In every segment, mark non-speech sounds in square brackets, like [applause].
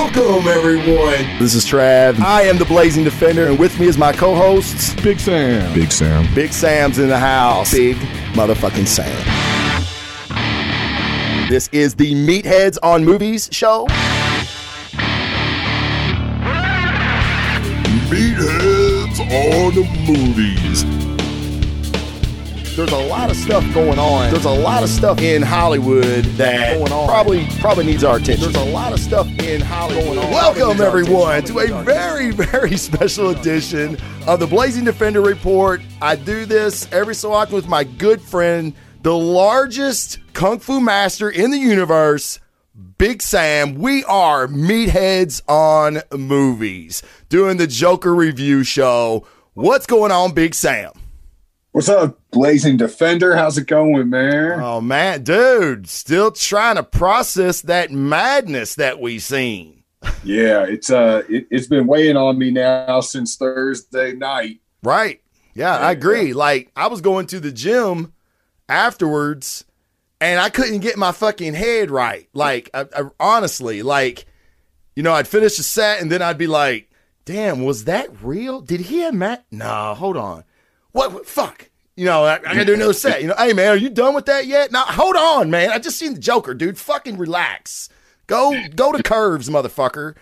Welcome, everyone. This is Trav. I am the Blazing Defender, and with me is my co hosts, Big Sam. Big Sam. Big Sam's in the house. Big motherfucking Sam. This is the Meatheads on Movies show. Meatheads on the movies. There's a lot of stuff going on. There's a lot of stuff in Hollywood that Going on. probably probably needs our attention. There's a lot of stuff in Hollywood. Welcome everyone to a very [laughs] very special edition of the Blazing Defender Report. I do this every so often with my good friend, the largest kung fu master in the universe, Big Sam. We are meatheads on movies, doing the Joker review show. What's going on, Big Sam? What's up, Blazing Defender? How's it going, man? Oh man, dude, still trying to process that madness that we seen. yeah, it's uh, it, it's been weighing on me now since Thursday night. Right? Yeah, I agree. Like I was going to the gym afterwards, and I couldn't get my fucking head right. Like I, I, honestly, like you know, I'd finish a set, and then I'd be like, "Damn, was that real? Did he have Matt? Nah, hold on. What? what fuck." You know, I, I gotta do another set. You know, hey man, are you done with that yet? Now, hold on, man. I just seen the Joker, dude. Fucking relax. Go, go to curves, motherfucker.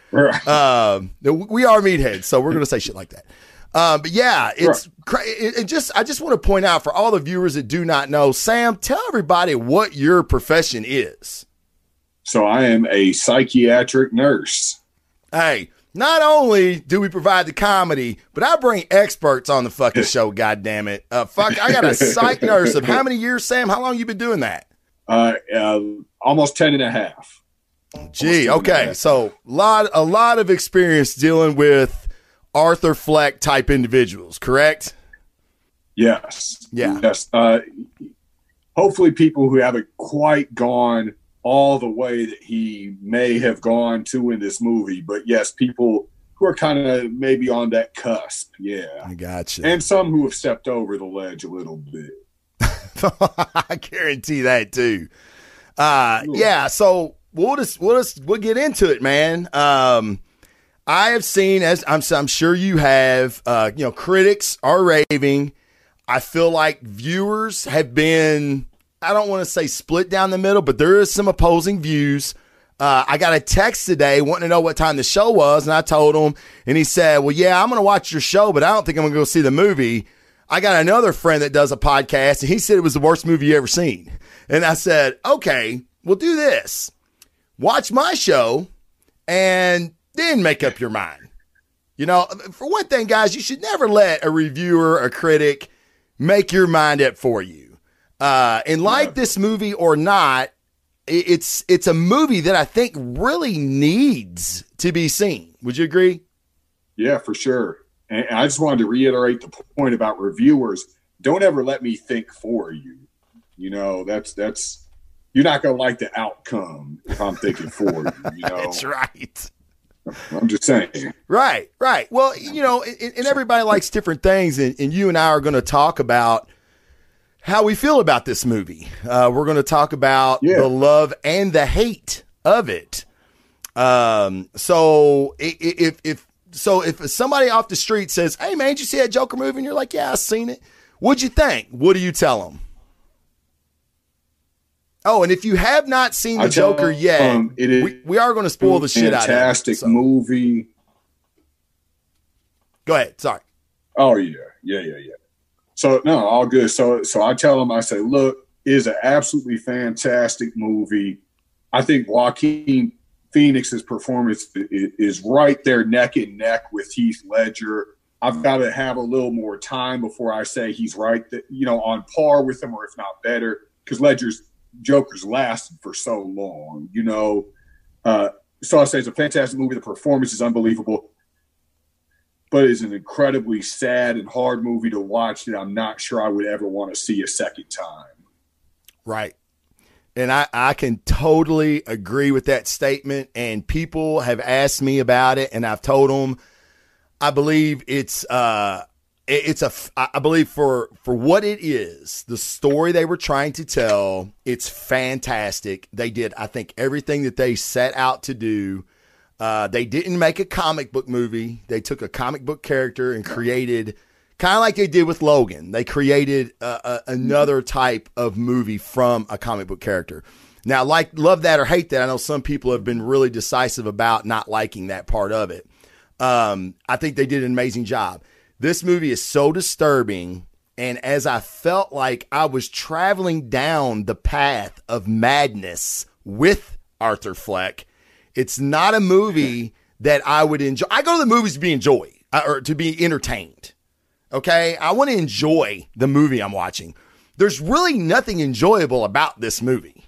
Um, we are meatheads, so we're gonna say shit like that. Um, but yeah, it's cra- it, it just I just want to point out for all the viewers that do not know, Sam, tell everybody what your profession is. So I am a psychiatric nurse. Hey, not only do we provide the comedy, but I bring experts on the fucking [laughs] show. God damn it! Uh, fuck, I got a psych [laughs] nurse of how many years, Sam? How long you been doing that? Uh, uh almost 10 and a half. Gee, okay, so lot a lot of experience dealing with Arthur Fleck type individuals, correct? Yes. Yeah. Yes. Uh, hopefully, people who haven't quite gone all the way that he may have gone to in this movie, but yes, people who are kind of maybe on that cusp. Yeah. I got you. And some who have stepped over the ledge a little bit. [laughs] I guarantee that too. Uh, yeah. So we'll just we'll just we'll get into it, man. Um, I have seen as I'm I'm sure you have. Uh, you know, critics are raving. I feel like viewers have been. I don't want to say split down the middle, but there is some opposing views. Uh, I got a text today wanting to know what time the show was, and I told him, and he said, "Well, yeah, I'm going to watch your show, but I don't think I'm going to go see the movie." I got another friend that does a podcast, and he said it was the worst movie you ever seen. And I said, "Okay, we'll do this. Watch my show, and then make up your mind." You know, for one thing, guys, you should never let a reviewer, a critic, make your mind up for you. Uh, and like this movie or not, it's it's a movie that I think really needs to be seen. Would you agree? Yeah, for sure. And I just wanted to reiterate the point about reviewers. Don't ever let me think for you. You know, that's that's you're not gonna like the outcome if I'm thinking for you. You [laughs] know, That's right. I'm just saying. Right, right. Well, you know, and, and everybody likes different things, and, and you and I are going to talk about how we feel about this movie. Uh, we're going to talk about Yeah. the love and the hate of it. Um, so if if so, if somebody off the street says, "Hey, man, did you see that Joker movie?" and you're like, "Yeah, I seen it," what'd you think? What do you tell them? Oh, and if you have not seen the Joker yet, them it is we, we are going to spoil the shit out of it. Fantastic So- movie. Go ahead. Sorry. Oh yeah, yeah, yeah, yeah. So no, all good. So so I tell them, I say, look, is an absolutely fantastic movie. I think Joaquin Phoenix's performance is right there, neck and neck with Heath Ledger. I've got to have a little more time before I say he's right, that you know, on par with him, or if not better, because Ledger's Joker's lasted for so long, you know. Uh, so I say it's a fantastic movie. The performance is unbelievable but it's an incredibly sad and hard movie to watch that I'm not sure I would ever want to see a second time. Right. And I, I can totally agree with that statement. And people have asked me about it, and I've told them I believe it's uh it- it's a I believe for for what it is, the story they were trying to tell, it's fantastic. They did I think everything that they set out to do. Uh, they didn't make a comic book movie. They took a comic book character and created, kind of like they did with Logan. They created a, a, another type of movie from a comic book character. Now, like love that or hate that, I know some people have been really decisive about not liking that part of it. Um, I think they did an amazing job. This movie is so disturbing. And as I felt like I was traveling down the path of madness with Arthur Fleck, it's not a movie [laughs] that I would enjoy. I go to the movies to be enjoyed uh, or to be entertained. Okay. I want to enjoy the movie I'm watching. There's really nothing enjoyable about this movie.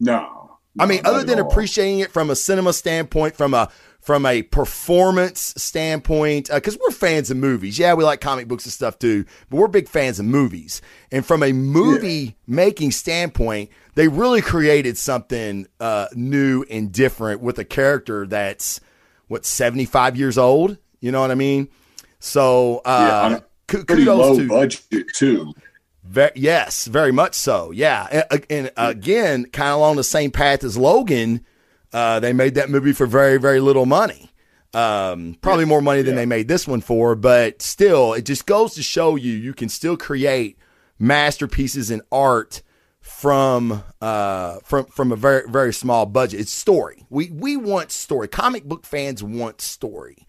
No. I mean, other than appreciating it from a cinema standpoint, from a from a performance standpoint, because uh, we're fans of movies. Yeah, we like comic books and stuff too, but we're big fans of movies. And from a movie yeah. making standpoint, they really created something uh, new and different with a character that's what seventy five years old. You know what I mean? So uh, yeah, pretty low to, budget too. Very, yes, very much so. Yeah, and, and again, kind of along the same path as Logan uh, they made that movie for very, very little money. Um, probably more money than yeah. they made this one for, but still, it just goes to show you you can still create masterpieces in art from uh from from a very very small budget. It's story. We we want story. Comic book fans want story.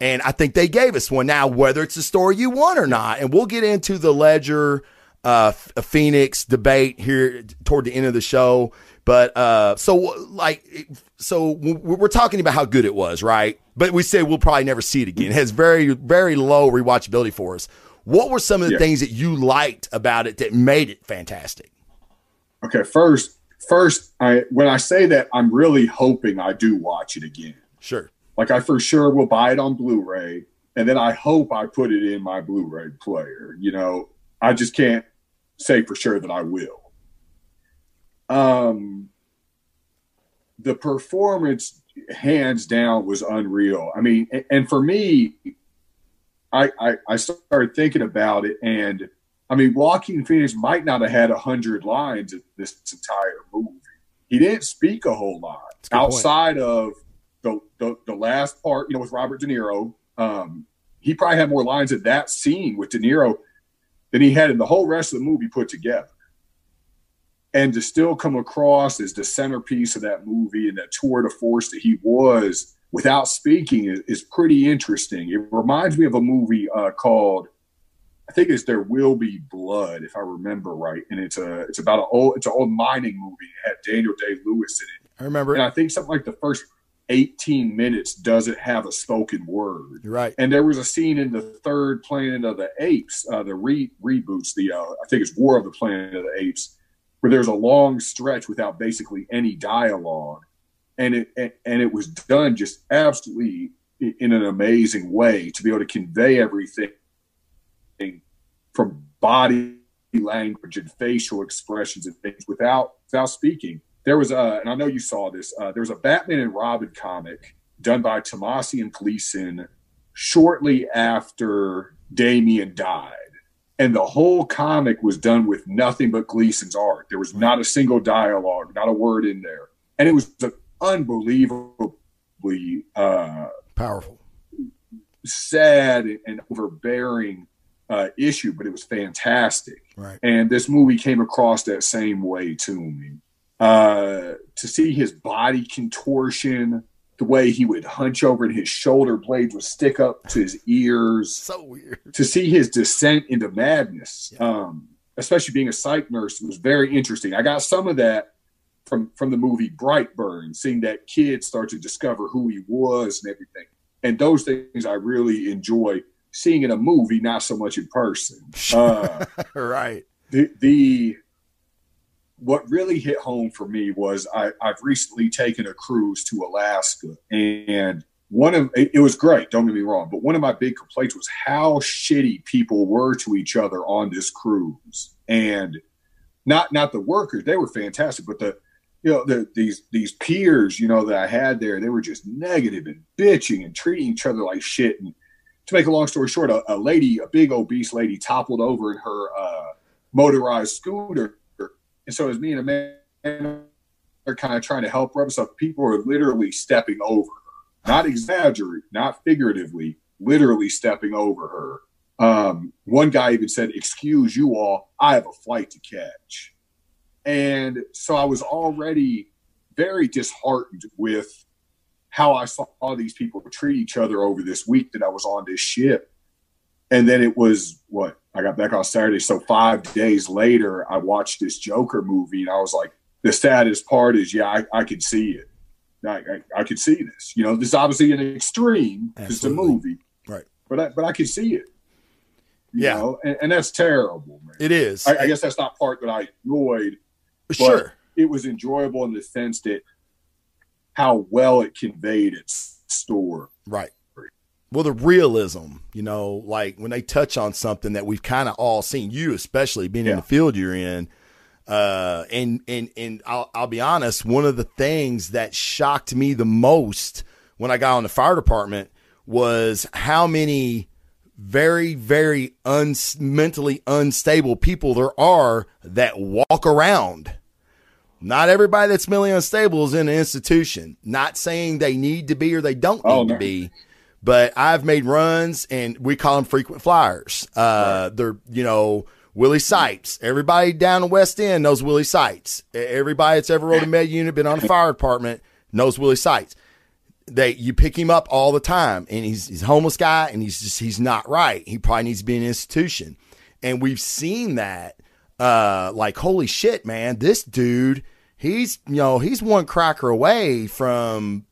And I think they gave us one. Now, whether it's a story you want or not, and we'll get into the Ledger uh, a Phoenix debate here toward the end of the show. But uh, so like, so we're talking about how good it was, right? But we say we'll probably never see it again. It has very, very low rewatchability for us. What were some of the yeah. things that you liked about it that made it fantastic? Okay, first, first, I when I say that, I'm really hoping I do watch it again. Sure. Like I for sure will buy it on Blu-ray, and then I hope I put it in my Blu-ray player. You know, I just can't say for sure that I will um, the performance hands down was unreal. I mean, and for me, I, I, I started thinking about it, and I mean, Joaquin Phoenix might not have had a hundred lines in this entire movie. He didn't speak a whole lot outside point. of the, the, the last part, you know, with Robert De Niro. Um, he probably had more lines in that scene with De Niro than he had in the whole rest of the movie put together and to still come across as the centerpiece of that movie and that tour de force that he was without speaking is, is pretty interesting. It reminds me of a movie uh, called I think it's There Will Be Blood, if I remember right, and it's a it's about an old it's an old mining movie. It had Daniel Day Lewis in it. I remember, and I think something like the first 18 minutes doesn't have a spoken word. Right. And there was a scene in the third Planet of the Apes, uh, the re- reboots, the uh, I think it's War of the Planet of the Apes, where there's a long stretch without basically any dialogue and it and it was done just absolutely in an amazing way to be able to convey everything from body language and facial expressions and things without without speaking there was a and i know you saw this uh, there was a batman and robin comic done by tomasi and gleason shortly after damian died and the whole comic was done with nothing but Gleason's art. There was not a single dialogue, not a word in there, and it was an unbelievably uh, powerful, sad, and overbearing uh, issue. But it was fantastic, right. and this movie came across that same way to me. Uh, to see his body contortion, the way he would hunch over and his shoulder blades would stick up to his ears. So weird. To see his descent into madness, yeah. um, especially being a psych nurse, was very interesting. I got some of that from from the movie Brightburn, seeing that kid start to discover who he was and everything. And those things I really enjoy seeing in a movie, not so much in person. [laughs] Uh, right. The the what really hit home for me was I, I've recently taken a cruise to Alaska and one of it was great don't get me wrong but one of my big complaints was how shitty people were to each other on this cruise. And not not the workers they were fantastic but the you know the, these these peers you know that i had there they were just negative and bitching and treating each other like shit. And to make a long story short a, a lady a big obese lady toppled over in her uh, motorized scooter and so was me and a man are kind of trying to help up stuff. People are literally stepping over her, not exaggerate, not figuratively, literally stepping over her. Um, one guy even said, "Excuse you all, I have a flight to catch," and so I was already very disheartened with how I saw these people treat each other over this week that I was on this ship. And then it was what I got back on Saturday. So five days later, I watched this Joker movie and I was like, the saddest part is, yeah, I, I could see it. I, I, I could see this. You know, this is obviously an extreme. Because it's a movie. Right. But I, but I could see it. You Yeah. Know? And, and that's terrible, man. It is. I, I guess that's not part that I enjoyed sure. it was enjoyable in the sense that how well it conveyed its story. Right. Well, the realism, you know, like when they touch on something that we've kind of all seen, you especially being in the field you're in, uh, and and and I'll I'll be honest, one of the things that shocked me the most when I got on the fire department was how many very very uns mentally unstable people there are that walk around. Not everybody that's mentally unstable is in an institution. Not saying they need to be or they don't need Oh, to be, but I've made runs and we call them frequent flyers. Uh, they're, you know, Willie Sipes. Everybody down the West End knows Willie Sipes. Everybody that's ever rode a med unit, been on a fire department, knows Willie Sipes. They, you pick him up all the time and he's, he's a homeless guy and he's just, he's not right. He probably needs to be in an institution. And we've seen that, uh, like, holy shit, man, this dude, he's, you know, he's one cracker away from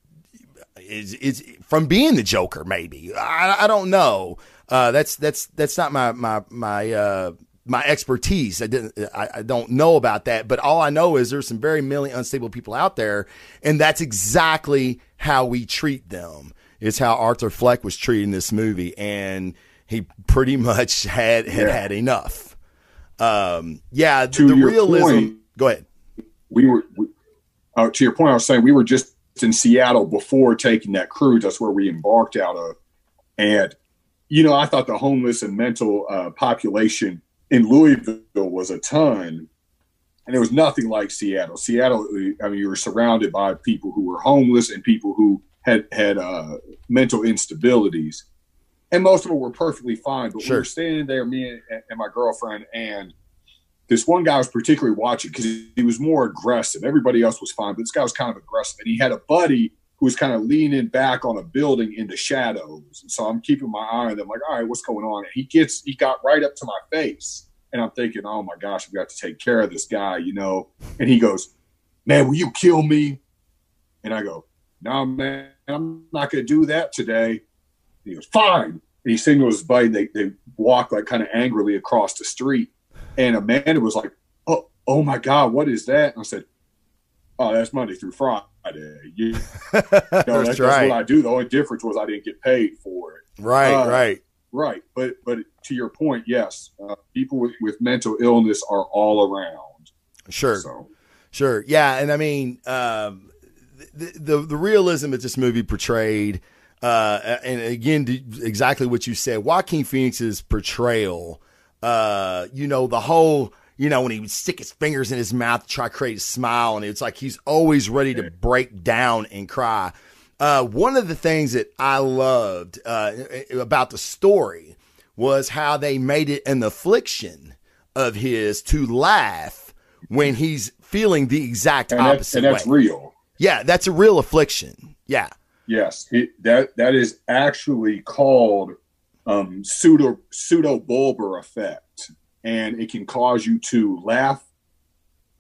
is is from being the Joker. Maybe I, I don't know. Uh, that's that's that's not my my my uh, my expertise. I didn't I, I don't know about that. But all I know is there's some very mentally unstable people out there, and that's exactly how we treat them. It's how Arthur Fleck was treating this movie, and he pretty much had had Yeah. had enough. Um, yeah, To the realism. point- go ahead. We were, we, uh, to your point, I was saying we were just in Seattle before taking that cruise. That's where we embarked out of. And, you know, I thought the homeless and mental uh, population in Louisville was a ton. And it was nothing like Seattle. Seattle, I mean, you were surrounded by people who were homeless and people who had had uh, mental instabilities, and most of them were perfectly fine. But we were standing there, me and, and my girlfriend, and this one guy was particularly watching because he, was more aggressive. Everybody else was fine, but this guy was kind of aggressive, and he had a buddy who was kind of leaning back on a building in the shadows. And so I'm keeping my eye on them, like, all right, what's going on? And he gets, he got right up to my face, and I'm thinking, oh my gosh, we got to take care of this guy, you know. And he goes, man, will you kill me? And I go, no, man, I'm not going to do that today. And he goes, fine. And he signals his buddy. They, they walk like kind of angrily across the street. And Amanda was like, oh, oh my God, what is that? And I said, oh, that's Monday through Friday. [laughs] You know, that's that's, right. what I do. The only difference was I didn't get paid for it. right, uh, right. Right. But but to your point, yes, uh, people with, with mental illness are all around. Sure. So Sure. Yeah. And I mean, um, the, the, the realism that this movie portrayed, uh, and again, exactly what you said, Joaquin Phoenix's portrayal, uh, you know, the whole, you know, when he would stick his fingers in his mouth to try to create a smile, and it's like he's always ready to break down and cry. Uh, one of the things that I loved uh, about the story was how they made it an affliction of his to laugh when he's feeling the exact and, that, opposite and that's way. real. Yeah, that's a real affliction. Yeah. Yes, it, that that is actually called um, pseudo pseudo bulbar effect, and it can cause you to laugh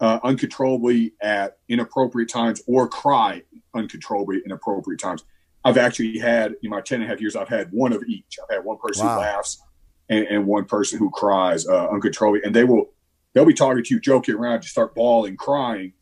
uh, uncontrollably at inappropriate times or cry uncontrollably at inappropriate times. I've actually had in my ten and a half years, I've had one of each. I've had one person Wow. who laughs and, and one person who cries uh, uncontrollably, and they will they'll be talking to you, joking around, you start bawling, crying,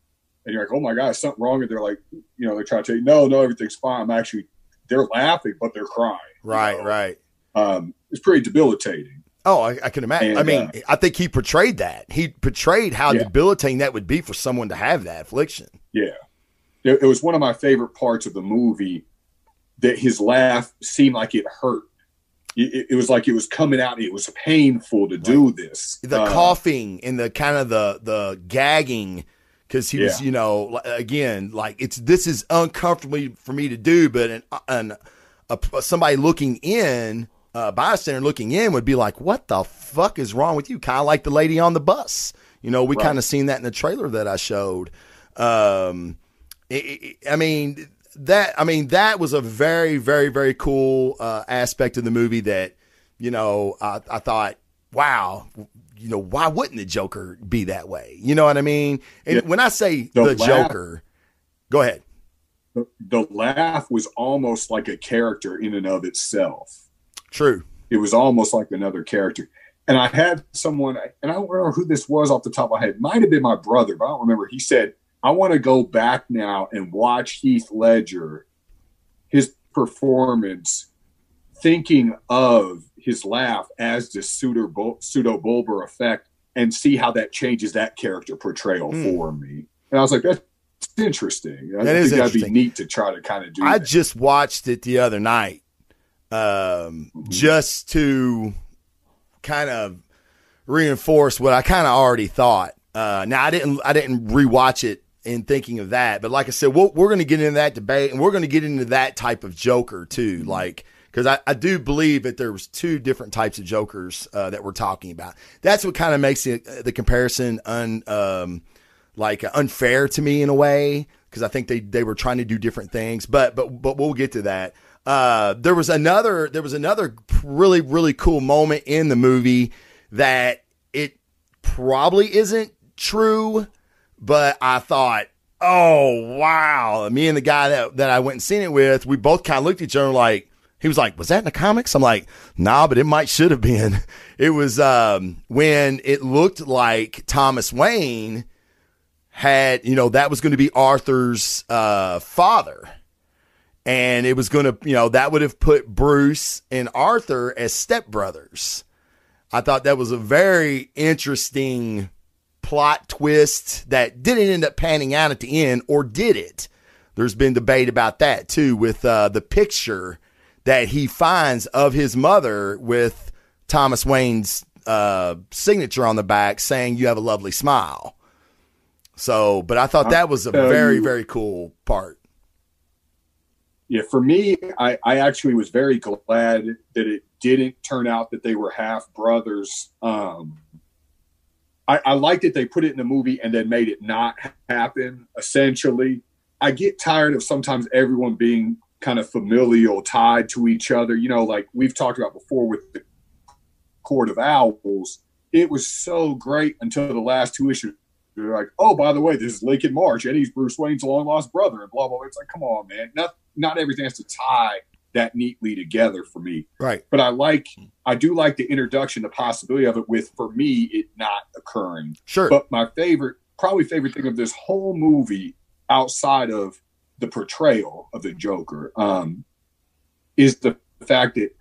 and you're like, "Oh my god, is something wrong?" And they're like, you know, they're trying to tell you, "No, no, everything's fine." I'm actually, they're laughing, but they're crying. you Right, know? right. Um, it's pretty debilitating. Oh, I, I can imagine. And, I mean, uh, I think he portrayed that. He portrayed how Yeah. debilitating that would be for someone to have that affliction. Yeah, it, it was one of my favorite parts of the movie that his laugh seemed like it hurt. It, it- was like it was coming out. It was painful to do this. The Uh, coughing and the kind of the the gagging because he was, you know, again, like it's this is uncomfortable for me to do, but an, an a, somebody looking in, uh, bystander looking in would be like, "What the fuck is wrong with you?" Kind of like the lady on the bus. You know, we Right. kind of seen that in the trailer that I showed. Um, it, it, I mean that. I mean that was a very, very, very cool uh, aspect of the movie that you know I, I thought, wow, you know, why wouldn't the Joker be that way? You know what I mean? And Yeah. when I say The the, laugh- Joker, go ahead. The, the laugh was almost like a character in and of itself. True. It was almost like another character. And I had someone, and I don't remember who this was off the top of my head. It might have been my brother, but I don't remember. He said, I want to go back now and watch Heath Ledger, his performance, thinking of his laugh as the pseudo bulbar effect, and see how that changes that character portrayal Hmm. for me. And I was like, that's interesting. I That think is that'd be neat to try to kind of do. I that. just watched it the other night, um, just to kind of reinforce what I kind of already thought. Uh, now I didn't, I didn't rewatch it in thinking of that, but like I said, we'll, we're going to get into that debate, and we're going to get into that type of Joker too, like. Because I, I do believe that there was two different types of Jokers uh, that we're talking about. That's what kind of makes it, the comparison un, um, like unfair to me in a way because I think they they were trying to do different things. But but but we'll get to that. Uh, there was another there was another really really cool moment in the movie that it probably isn't true, but I thought. Oh wow! Me and the guy that, that I went and seen it with, we both kind of looked at each other like, he was like, "Was that in the comics?" I'm like, "Nah, but it might should have been." [laughs] It was um, when it looked like Thomas Wayne had, you know, that was going to be Arthur's uh, father, and it was going to, you know, that would have put Bruce and Arthur as stepbrothers. I thought that was a very interesting plot twist that didn't end up panning out at the end, or did it? There's been debate about that too, with uh, the picture that he finds of his mother with Thomas Wayne's uh, signature on the back saying, You have a lovely smile. So, but I thought that was a very, very cool part. Yeah, for me, I, I actually was very glad that it didn't turn out that they were half brothers. Um, I, I liked that they put it in the movie and then made it not happen. Essentially, I get tired of sometimes everyone being kind of familial, tied to each other. You know, like we've talked about before with the Court of Owls. It was so great until the last two issues. They're like, oh, by the way, this is Lincoln March, and he's Bruce Wayne's long lost brother, and blah blah. blah. It's like, come on, man. Not not everything has to tie that neatly together for me. Right. But I like, I do like the introduction, the possibility of it, with for me it not occurring. Sure. But my favorite, probably favorite thing of this whole movie, outside of the portrayal of the Joker, um, is the fact that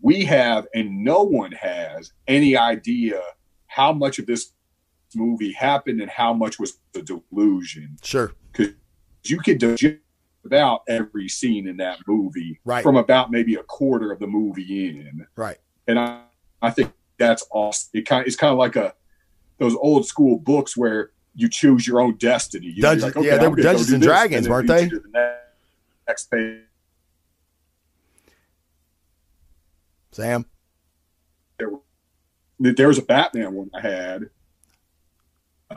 we have and no one has any idea how much of this movie happened and how much was the delusion. sure. Because you could about every scene in that movie Right. from about maybe a quarter of the movie in Right. and I, I think that's awesome. It kind it's kind of like a those old school books where you choose your own destiny. You know, you're Dungeons- yeah, they were Dungeons and Dragons, then weren't they? the ne- Next page. Sam. There was a Batman one I had. Uh,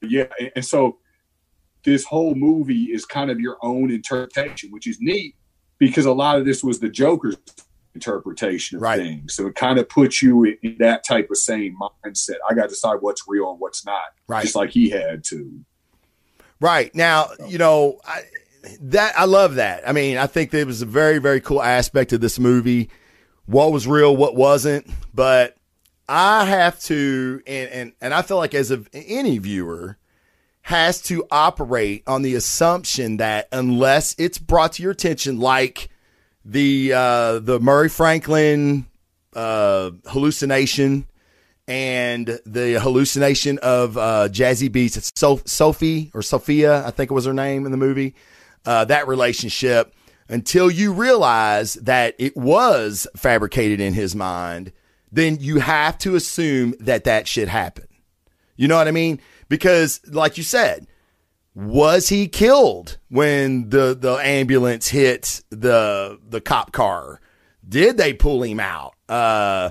yeah, and, and so this whole movie is kind of your own interpretation, which is neat because a lot of this was the Joker's interpretation of Right. things. So it kind of puts you in, that type of same mindset. I got to decide what's real and what's not, Right. just like he had to. Right now, you know I, that I love that. I mean, I think that it was a very, very cool aspect of this movie. What was real, what wasn't. But I have to, and and and I feel like as of any viewer has to operate on the assumption that unless it's brought to your attention, like the uh, the Murray Franklin uh, hallucination and the hallucination of uh, Zazie Beetz. So- Sophie or Sophia, I think it was her name in the movie. Uh, that relationship until you realize that it was fabricated in his mind, then you have to assume that that shit happened. You know what I mean? Because, like you said, was he killed when the the ambulance hit the the cop car? Did they pull him out? Uh,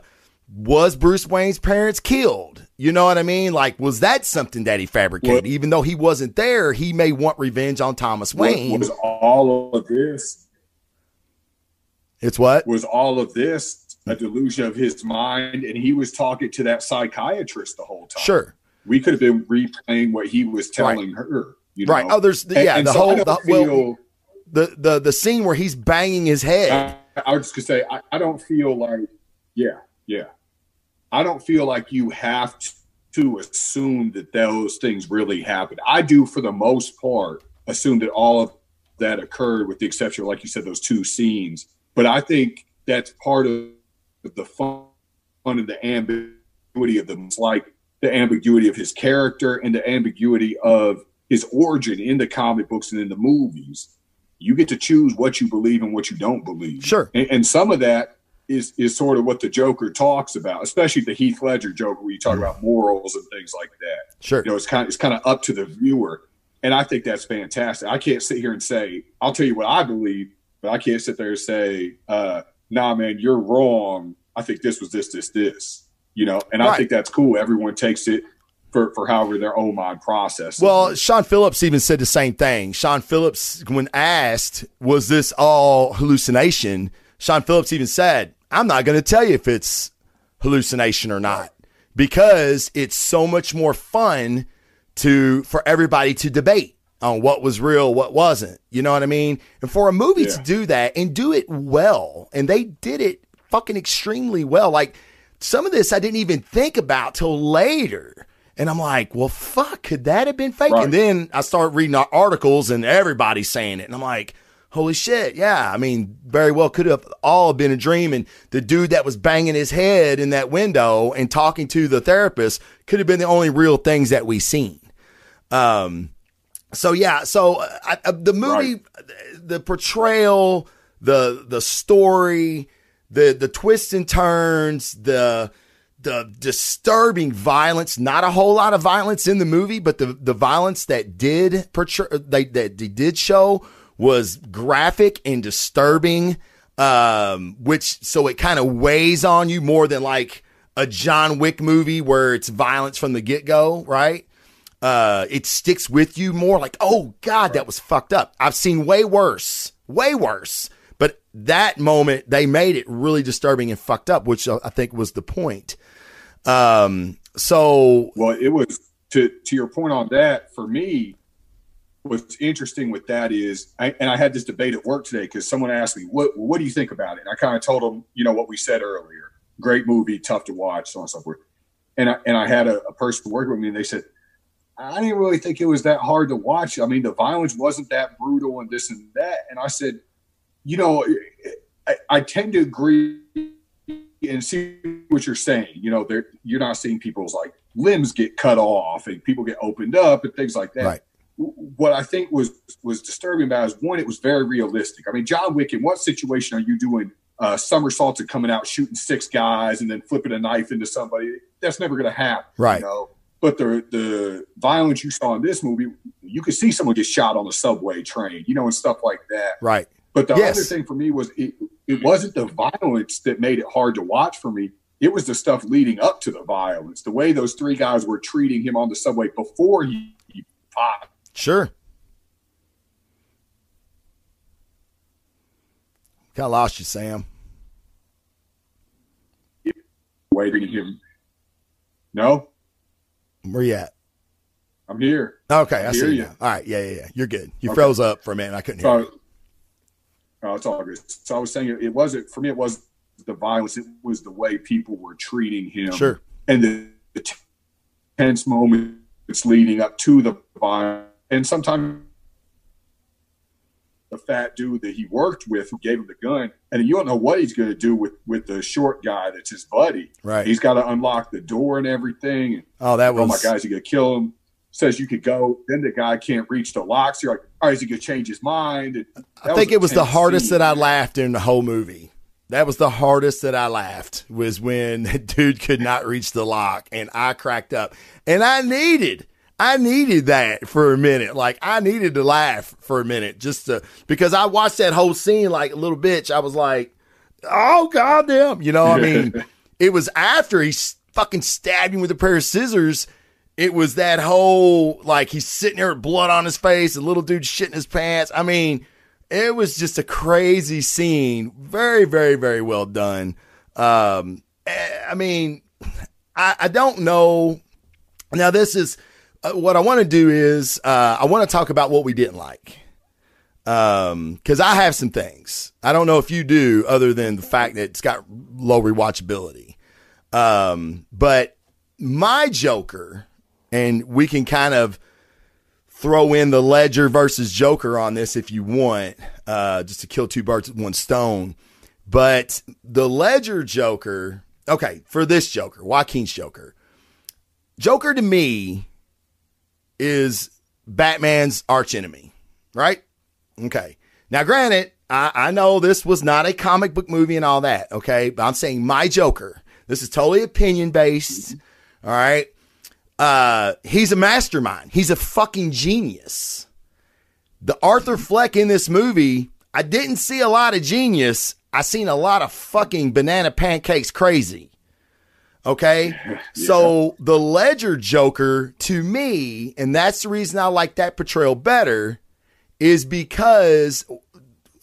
was Bruce Wayne's parents killed? You know what I mean? Like, was that something that he fabricated? Even though he wasn't there, he may want revenge on Thomas Wayne. Was all of this it's what? was all of this a delusion of his mind, and he was talking to that psychiatrist the whole time. Sure. We could have been replaying what he was telling her. You know? Right. Oh, there's the, yeah, and the so whole the, well, the the the scene where he's banging his head. I, I was just gonna say I, I don't feel like yeah yeah I don't feel like you have to, to assume that those things really happened. I do for the most part assume that all of that occurred with the exception of like you said those two scenes. But I think that's part of the fun, of the ambiguity of them. It's like the ambiguity of his character and the ambiguity of his origin in the comic books and in the movies. You get to choose what you believe and what you don't believe. Sure. And, and some of that is is sort of what the Joker talks about, especially the Heath Ledger Joker, where you talk about morals and things like that. Sure. You know, it's kind of it's kind of up to the viewer, and I think that's fantastic. I can't sit here and say I'll tell you what I believe, but I can't sit there and say, uh, "Nah, man, you're wrong." I think this was this, this, this. You know, and Right. I think that's cool. Everyone takes it for for however their own mind process. Well, Sean Phillips even said the same thing. Sean Phillips, when asked, was this all hallucination? Sean Phillips even said, I'm not going to tell you if it's hallucination or not because it's so much more fun to for everybody to debate on what was real, what wasn't. You know what I mean? And for a movie to do that and do it well, and they did it fucking extremely well. Like some of this I didn't even think about till later. And I'm like, well, fuck, could that have been fake? Right. And then I start reading our articles and everybody's saying it. And I'm like, holy shit, yeah. I mean, very well could have all been a dream. And the dude that was banging his head in that window and talking to the therapist could have been the only real things that we seen. Um, so yeah, so uh, I, I, the movie, the portrayal, the the story, the the twists and turns, the the disturbing violence. Not a whole lot of violence in the movie, but the the violence that did portray they that they did show was graphic and disturbing. Um, which so it kind of weighs on you more than like a John Wick movie where it's violence from the get go, right? uh, it sticks with you more like, oh God, that was fucked up. I've seen way worse, way worse. That moment, they made it really disturbing and fucked up, which I think was the point. Um, so Well, it was to to your point on that. For me, what's interesting with that is, I, and I had this debate at work today because someone asked me, "What what do you think about it?" And I kind of told them, you know, what we said earlier. Great movie, tough to watch, so on and so forth. And I and I had a, a person working with me, and they said, "I didn't really think it was that hard to watch. I mean, the violence wasn't that brutal, and this and that." And I said, "You know, I, I tend to agree." and see what you're saying. You know, there you're not seeing people's like limbs get cut off and people get opened up and things like that. Right. What I think was was disturbing about it is one, it was very realistic. I mean, John Wick, in what situation are you doing uh, somersaults and coming out shooting six guys and then flipping a knife into somebody? That's never going to happen. Right. You know? But the the violence you saw in this movie, you could see someone get shot on a subway train, you know, and stuff like that. right, But the Yes. other thing for me was it, it wasn't the violence that made it hard to watch for me. It was the stuff leading up to the violence, the way those three guys were treating him on the subway before he, he popped, sure. Kind of lost you, Sam. waiting him. No, Where you at? I'm here. Okay, I Hear see you. now. All right, yeah, yeah, yeah. You're good. You Okay. froze up for a minute. I couldn't hear. you. So, oh, it's all good. So I was saying it, it wasn't for me. It was the violence. It was the way people were treating him. Sure. and the, the tense moments leading up to the violence, and sometimes the fat dude that he worked with who gave him the gun, and you don't know what he's going to do with with the short guy that's his buddy. Right. He's got to unlock the door and everything. Oh, that was oh my is he going to kill him? Says you could go. Then the guy can't reach the locks. You're like, all right, is he going to change his mind? I think it was the hardest scene. that I laughed in the whole movie. That was the hardest that I laughed was when [laughs] dude could not reach the lock and I cracked up. And I needed I needed that for a minute. Like I needed to laugh for a minute just to because I watched that whole scene like a little bitch. I was like, "Oh goddamn!" You know, I mean, [laughs] it was after he fucking stabbed him with a pair of scissors. It was that whole like he's sitting there with blood on his face, a little dude shitting his pants. I mean, it was just a crazy scene. Very, very, very well done. Um, eh, I mean, I, I don't know. Now, this is uh, what I want to do is uh, I want to talk about what we didn't like. Um, because I have some things. I don't know if you do, other than the fact that it's got low rewatchability. Um, but my Joker, and we can kind of throw in the Ledger versus Joker on this if you want, uh, just to kill two birds with one stone. But the Ledger Joker, okay, for this Joker, Joaquin's Joker, Joker to me is Batman's archenemy, right? Okay. Now, granted, I, I know this was not a comic book movie and all that, okay? But I'm saying my Joker. This is totally opinion based. All right. Uh, he's a mastermind. He's a fucking genius. The Arthur Fleck in this movie, I didn't see a lot of genius. I seen a lot of fucking banana pancakes crazy. Okay. [laughs] yeah. So the Ledger Joker to me, and that's the reason I like that portrayal better, is because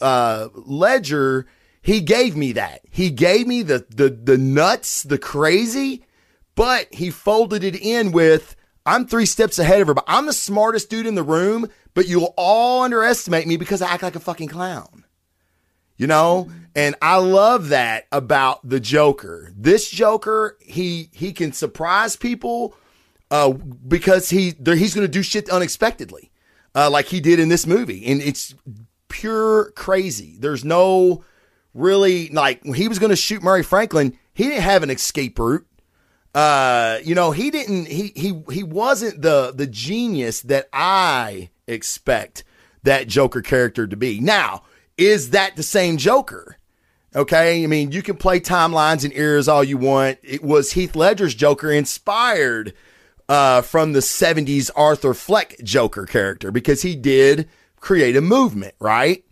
uh, Ledger, he gave me that. He gave me the the the nuts, the crazy, but he folded it in with I'm three steps ahead of her. But I'm the smartest dude in the room, but you'll all underestimate me because I act like a fucking clown. You know? And I love that about the Joker. This Joker, he he can surprise people uh, because he he's going to do shit unexpectedly, uh, like he did in this movie, and it's pure crazy. There's no really like when he was going to shoot Murray Franklin, he didn't have an escape route. Uh, you know, he didn't. He he he wasn't the the genius that I expect that Joker character to be. Now, is that the same Joker? Okay, I mean, you can play timelines and eras all you want. It was Heath Ledger's Joker inspired uh, from the '70s Arthur Fleck Joker character because he did create a movement, right?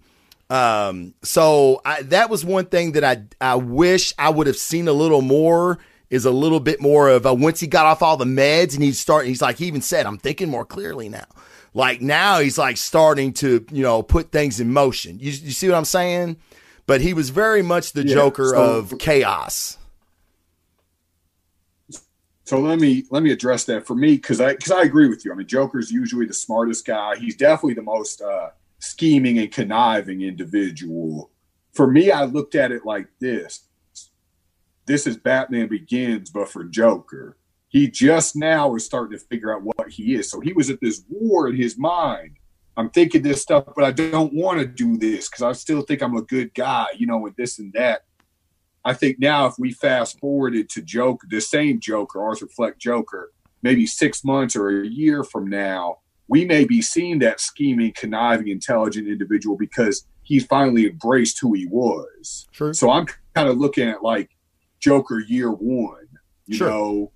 Um, so I, that was one thing that I I wish I would have seen a little more is a little bit more of a, once he got off all the meds and he's starting, he's like, he even said, I'm thinking more clearly now. Like now he's like starting to, you know, put things in motion. You, you see what I'm saying? But he was very much the yeah, Joker so, of chaos. So let me let me address that for me because I because I agree with you. I mean, Joker's usually the smartest guy. He's definitely the most uh, scheming and conniving individual. For me, I looked at it like this: this is Batman Begins, but for Joker. He just now is starting to figure out what he is. So he was at this war in his mind. I'm thinking this stuff, but I don't want to do this because I still think I'm a good guy, you know, with this and that. I think now if we fast forwarded to Joker, the same Joker, Arthur Fleck Joker, maybe six months or a year from now, we may be seeing that scheming, conniving, intelligent individual because he's finally embraced who he was. Sure. So I'm kind of looking at like Joker year one, you sure. know.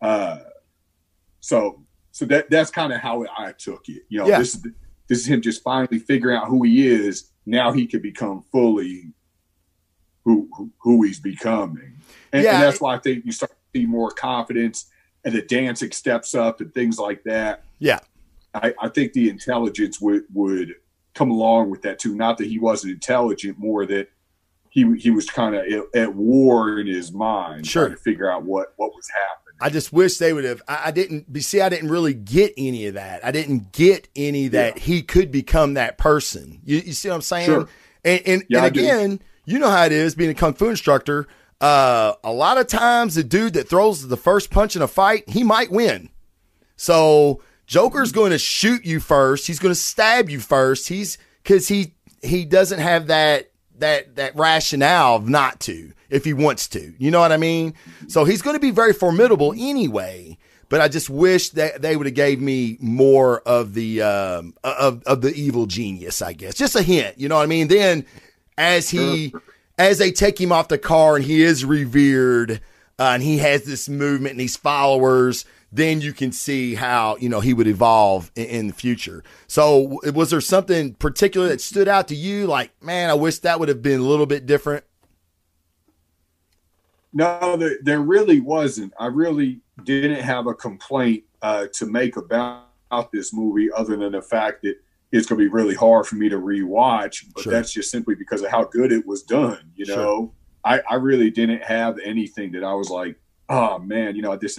Uh, so so that that's kind of how I took it. You know, yeah. this is this is him just finally figuring out who he is. Now he can become fully who who, who he's becoming, and, yeah. and that's why I think you start to see more confidence and the dancing steps up and things like that. Yeah, I, I think the intelligence would would come along with that too. Not that he wasn't intelligent, more that he he was kind of at war in his mind, sure. trying to figure out what what was happening. I just wish they would have. I, I didn't see. I didn't really get any of that. I didn't get any that yeah. he could become that person. You, you see what I'm saying? Sure. And and, yeah, and again, you know how it is being a kung fu instructor. Uh, a lot of times, the dude that throws the first punch in a fight, he might win. So Joker's going to shoot you first. He's going to stab you first. He's because he he doesn't have that that that rationale of not to if he wants to. You know what I mean? So he's going to be very formidable anyway. But I just wish that they would have gave me more of the um, of of the evil genius. I guess just a hint. You know what I mean? Then as he as they take him off the car and he is revered uh, and he has this movement and these followers, then you can see how you know he would evolve in, in, the future. So, was there something particular that stood out to you? Like, man, I wish that would have been a little bit different. No, there, there really wasn't. I really didn't have a complaint uh, to make about, about this movie, other than the fact that it's going to be really hard for me to rewatch. But sure. that's just simply because of how good it was done. You know, sure. I, I really didn't have anything that I was like, oh man, you know, at this.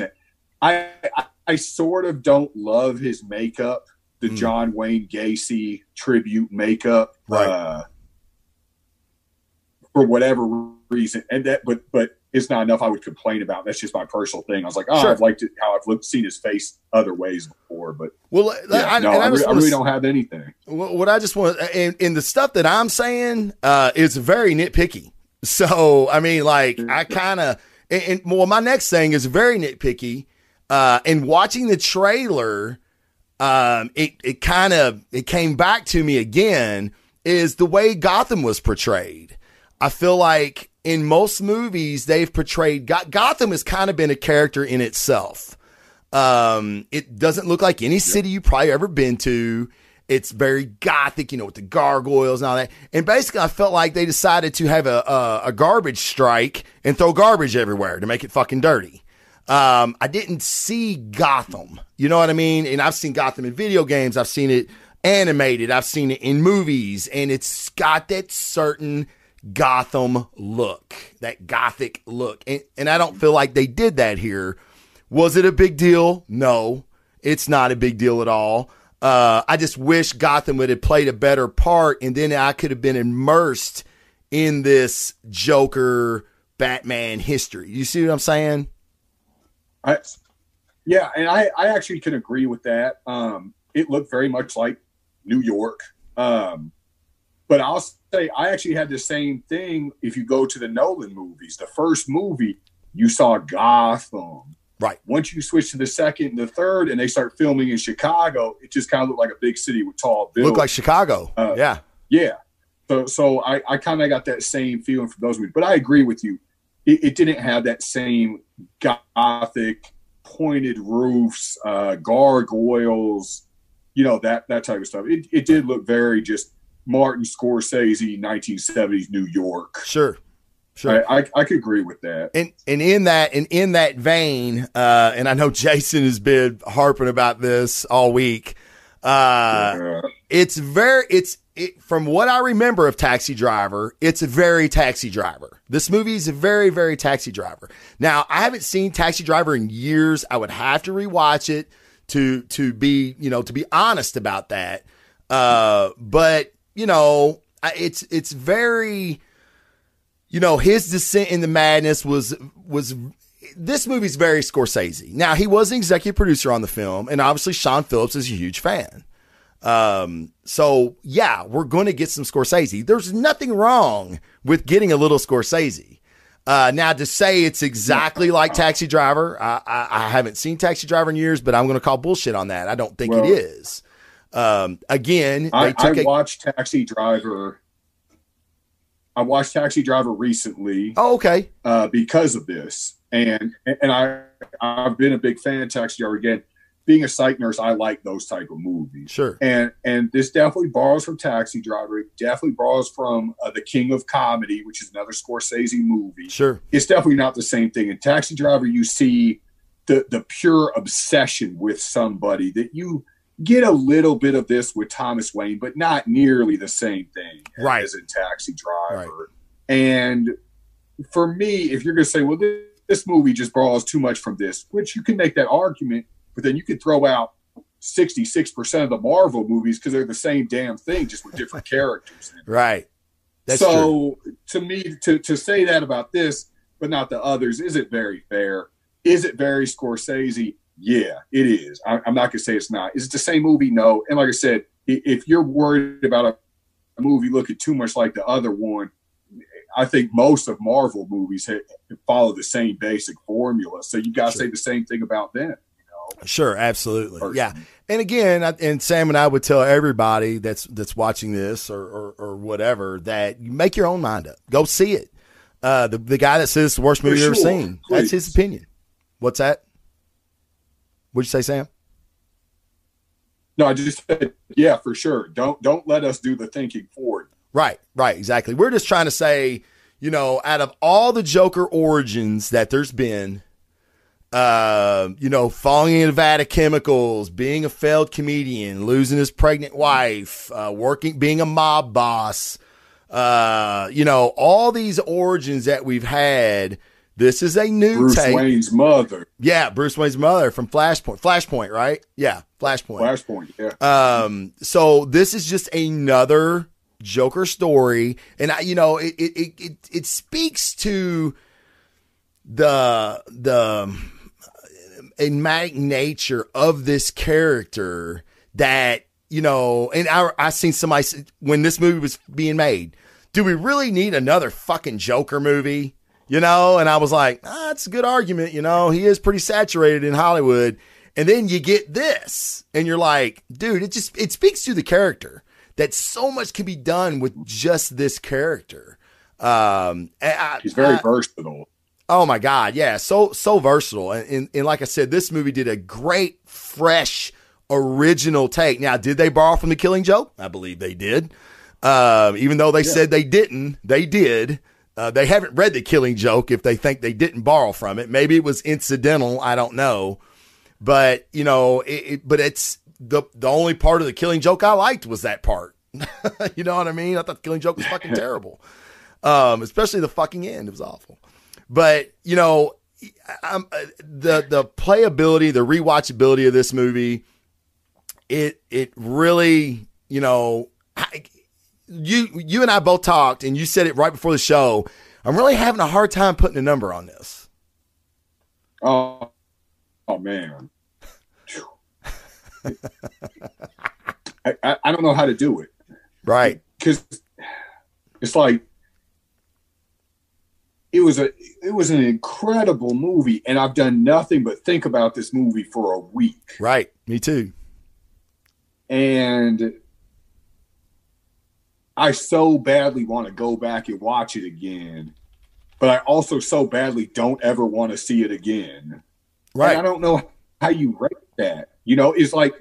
I, I, I sort of don't love his makeup, the mm. John Wayne Gacy tribute makeup, right. uh, for whatever reason. And that, but but it's not enough I would complain about. That's just my personal thing. I was like, oh, sure. I've liked it how I've looked, seen his face other ways before, but well, yeah, I, no, I, I, really, I, really, don't have anything. What I just want, and, and the stuff that I'm saying uh, is very nitpicky. So I mean, like, I kind of, and, and, well, my next thing is very nitpicky. Uh, and watching the trailer, um, it it kind of it came back to me again. Is the way Gotham was portrayed. I feel like in most movies they've portrayed Gotham has kind of been a character in itself. Um, it doesn't look like any city you've probably ever been to. It's very gothic, you know, with the gargoyles and all that. And basically, I felt like they decided to have a, a, a garbage strike and throw garbage everywhere to make it fucking dirty. Um, I didn't see Gotham. You know what I mean? And I've seen Gotham in video games. I've seen it animated. I've seen it in movies, and it's got that certain Gotham look, that gothic look. And, and I don't feel like they did that here. Was it a big deal? No, it's not a big deal at all. Uh, I just wish Gotham would have played a better part, and then I could have been immersed in this Joker Batman history. You see what I'm saying? I, yeah, and I, I actually can agree with that. Um, it looked very much like New York. Um, but I'll say I actually had the same thing. If you go to the Nolan movies, the first movie you saw Gotham. Right. Once you switch to the second and the third, and they start filming in Chicago, it just kind of looked like a big city with tall buildings. Look like Chicago. Uh, yeah. Yeah. So, so I, I kind of got that same feeling from those movies. But I agree with you. It, it didn't have that same gothic, pointed roofs, uh, gargoyles, you know that that type of stuff. It, it did look very just Martin Scorsese 1970s New York. Sure. Sure. I, I, I, could agree with that. And and in that and in that vein, uh, and I know Jason has been harping about this all week. Uh, yeah. it's very it's it, from what I remember of Taxi Driver, it's a very Taxi Driver. This movie is a very very Taxi Driver. Now I haven't seen Taxi Driver in years. I would have to rewatch it to to be you know to be honest about that. Uh, but you know, it's it's very, you know, his descent into madness was was this movie's very Scorsese. Now he was an executive producer on the film, and obviously Sean Phillips is a huge fan. Um, so yeah, we're going to get some Scorsese. There's nothing wrong with getting a little Scorsese. Uh, now to say it's exactly like Taxi Driver, I, I, I, haven't seen Taxi Driver in years, but I'm going to call bullshit on that. I don't think well, it is. Um, again, I, I a- watched Taxi Driver. I watched Taxi Driver recently. Oh, okay. Uh, because of this, and and I I've been a big fan of Taxi Driver again. Being a psych nurse, I like those type of movies. Sure. And and this definitely borrows from Taxi Driver. It definitely borrows from uh, The King of Comedy, which is another Scorsese movie. Sure. It's definitely not the same thing. In Taxi Driver, you see the the pure obsession with somebody that you get a little bit of this with Thomas Wayne, but not nearly the same thing right. as in Taxi Driver. Right. And for me, if you're going to say, well, this, this movie just borrows too much from this, which you can make that argument, but then you could throw out 66% of the Marvel movies because they're the same damn thing, just with different [laughs] characters. Right. That's so true. to me, to, to say that about this, but not the others, is it very fair? Is it very Scorsese? Yeah, it is. I, am not gonna say it's not. Is it the same movie? No. And like I said, if you're worried about a, a movie looking too much like the other one, I think most of Marvel movies follow the same basic formula. So you got to sure. say the same thing about them. Sure, absolutely. Personally. Yeah. and again, and Sam and I would tell everybody that's that's watching this or, or, or whatever that you make your own mind up. Go see it. Uh, the the guy that says it's the worst movie you've ever seen. Please. That's his opinion. What's that? What'd you say, Sam? No, I just said, yeah, for sure. Don't don't let us do the thinking for it. Right, right, exactly. We're just trying to say, you know, out of all the Joker origins that there's been, uh, you know, falling into Nevada chemicals, being a failed comedian, losing his pregnant wife, uh, working, being a mob boss, uh, you know, all these origins that we've had. This is a new Bruce take. Wayne's mother. Yeah, Bruce Wayne's mother from Flashpoint. Flashpoint, right? Yeah, Flashpoint. Flashpoint. Yeah. Um. So this is just another Joker story, and I, you know, it it it it speaks to the the enigmatic nature of this character that you know, and I I seen somebody when this movie was being made. Do we really need another fucking Joker movie? You know, and I was like, ah, that's a good argument. You know, he is pretty saturated in Hollywood. And then you get this, and you're like, dude, it just it speaks to the character that so much can be done with just this character. Um, I, He's very I, versatile. Oh my God, yeah, so so versatile, and, and, and like I said, this movie did a great, fresh, original take. Now, did they borrow from The Killing Joke? I believe they did. Uh, even though they yeah. said they didn't, they did. Uh, they haven't read The Killing Joke if they think they didn't borrow from it. Maybe it was incidental. I don't know. But you know, it, it, but it's the the only part of the Killing Joke I liked was that part. [laughs] you know what I mean? I thought the Killing Joke was fucking [laughs] terrible, um, especially the fucking end. It was awful. But you know, I'm, uh, the the playability, the rewatchability of this movie, it it really, you know, I, you you and I both talked, and you said it right before the show. I'm really having a hard time putting a number on this. Oh, oh man. [laughs] I, I, I don't know how to do it. Right. Because it's like it was a it was an incredible movie and i've done nothing but think about this movie for a week right me too and i so badly want to go back and watch it again but i also so badly don't ever want to see it again right and i don't know how you rate that you know it's like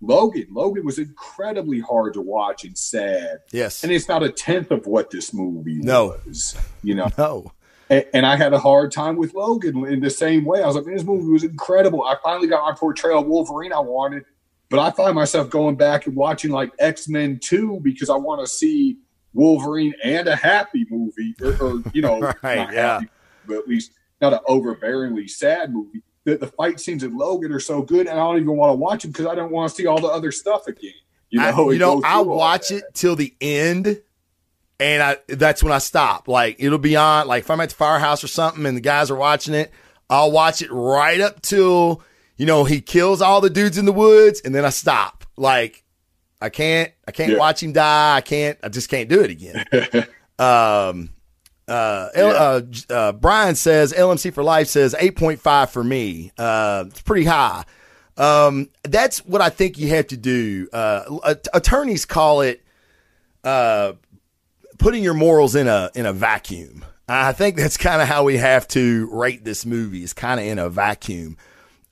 Logan. Logan was incredibly hard to watch and sad. Yes. And it's not a tenth of what this movie no. was. You know? No. And, and, I had a hard time with Logan in the same way. I was like, this movie was incredible. I finally got my portrayal of Wolverine I wanted, but I find myself going back and watching like X Men 2 because I want to see Wolverine and a happy movie, or, or you know, [laughs] right, yeah. Happy, but at least not an overbearingly sad movie. The, the fight scenes in Logan are so good, and I don't even want to watch them because I don't want to see all the other stuff again. You know, I, you know, I'll watch it till the end and I that's when I stop. Like it'll be on. Like if I'm at the firehouse or something, and the guys are watching it, I'll watch it right up till you know he kills all the dudes in the woods, and then I stop. Like I can't, I can't yeah. watch him die. I can't, I just can't do it again. [laughs] um, uh, yeah. uh, uh, Brian says LMC for life says 8.5 for me. Uh, it's pretty high. Um, that's what I think you have to do. Uh, attorneys call it, uh, putting your morals in a in a vacuum. I think that's kind of how we have to rate this movie. It's kind of in a vacuum.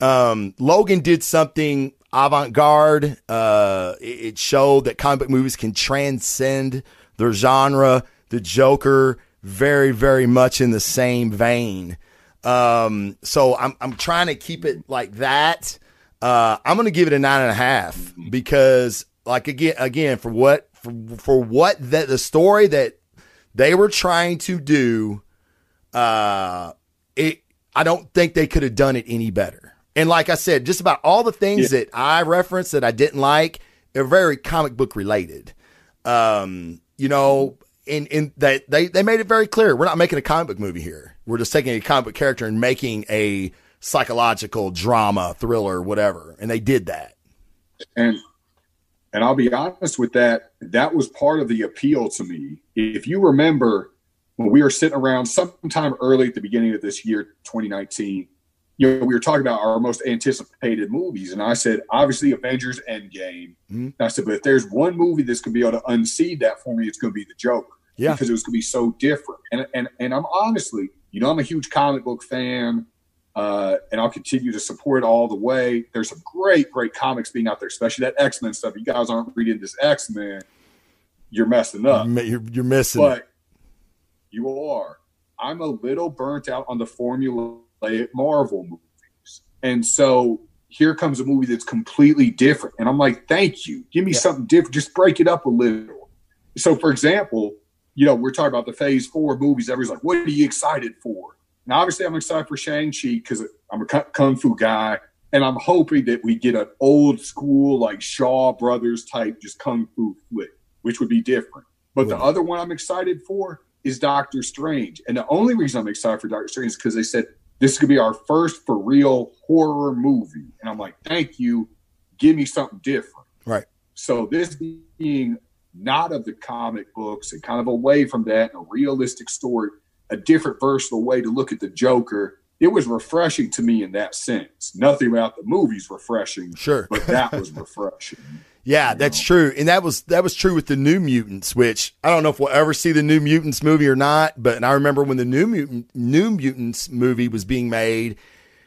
Um, Logan did something avant garde. Uh, it, showed that comic book movies can transcend their genre. The Joker, very, very much in the same vein. Um, so I'm I'm trying to keep it like that. Uh, I'm going to give it a nine and a half because, like again, again for what for, for what that the story that they were trying to do, uh, it I don't think they could have done it any better. And like I said, just about all the things yeah. that I referenced that I didn't like are very comic book related. Um, you know, in in that they they made it very clear we're not making a comic book movie here. We're just taking a comic book character and making a psychological drama, thriller, whatever. And they did that. And and I'll be honest with that, that was part of the appeal to me. If you remember when we were sitting around sometime early at the beginning of this year, 2019, you know, we were talking about our most anticipated movies, and I said, obviously, Avengers Endgame. Mhm. And I said, but if there's one movie that's going to be able to unseed that for me, it's going to be The Joker. Yeah. Because it was going to be so different. And, and, and I'm honestly, you know, I'm a huge comic book fan, uh, and I'll continue to support it all the way. There's some great, great comics being out there, especially that X Men stuff. You guys aren't reading this X Men, you're messing up. You're, you're missing. But you are. I'm a little burnt out on the formulaic Marvel movies. And so here comes a movie that's completely different. And I'm like, thank you. Give me Yeah. something different. Just break it up a little. So, for example, you know, we're talking about the phase four movies. Everybody's like, what are you excited for? And obviously, I'm excited for Shang-Chi because I'm a kung- kung fu guy. And I'm hoping that we get an old school, like Shaw Brothers type, just kung fu flick, which would be different. But the other one I'm excited for is Doctor Strange. And the only reason I'm excited for Doctor Strange is because they said this could be our first for real horror movie. And I'm like, thank you. Give me something different. Right. So this being not of the comic books and kind of away from that, a realistic story, a different versatile way to look at the Joker. It was refreshing to me in that sense. Nothing about the movie's refreshing, sure. but that was refreshing. [laughs] Yeah, that's true, and that was that was true with the New Mutants, which I don't know if we'll ever see the New Mutants movie or not. But and I remember when the New Mutant New Mutants movie was being made,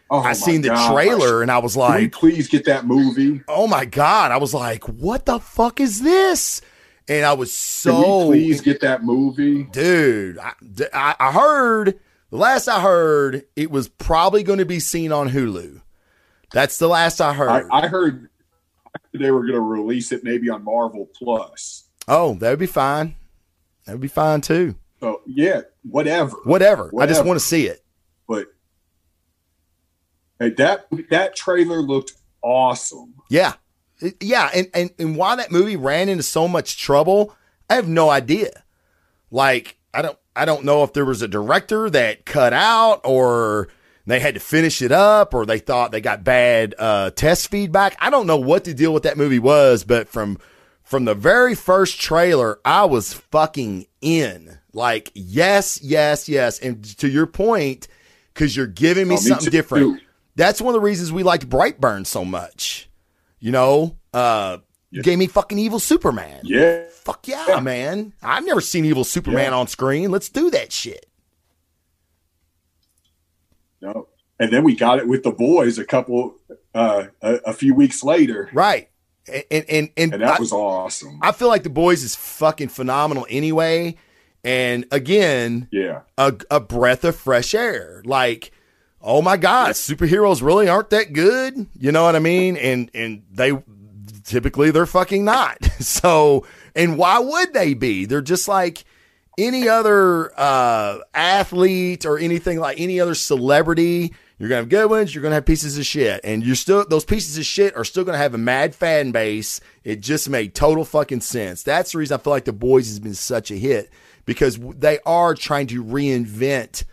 Oh, I seen the gosh. trailer and I was Can we like, please get that movie? "Oh my god!" I was like, "What the fuck is this?" And I was Can so please get that movie? dude. I, I, I heard the last I heard it was probably going to be seen on Hulu. That's the last I I, heard. I heard they were going to release it maybe on Marvel Plus. oh, that would be fine. That would be fine too. So yeah, whatever. Whatever. I just want to see it. But hey, that that trailer looked awesome. Yeah. Yeah. And, and, and why that movie ran into so much trouble, I have no idea. Like, I don't, I don't know if there was a director that cut out or they had to finish it up or they thought they got bad, uh, test feedback. I don't know what the deal with that movie was, but from, from the very first trailer, I was fucking in. Like, yes, yes, yes. And to your point, because you're giving me Oh, something too. different. That's one of the reasons we liked Brightburn so much. You know, uh, Yeah. gave me fucking evil Superman. Yeah, Fuck yeah, Yeah. man. I've never seen evil Superman Yeah. on screen. Let's do that shit. no. And then we got it with the boys a couple, uh, a, a few weeks later, Right. And, and, and, and that I, was awesome. I feel like the boys is fucking phenomenal anyway. And again, yeah, a, a breath of fresh air. Like, oh my God, superheroes really aren't that good. You know what I mean? [laughs] And and they typically they're fucking not. [laughs] So and why would they be? They're just like any other uh athlete or anything like any other celebrity. You're gonna have good ones, you're gonna have pieces of shit. And you're still those pieces of shit are still gonna have a mad fan base. It just made total fucking sense. That's the reason I feel like the boys has been such a hit because they are trying to reinvent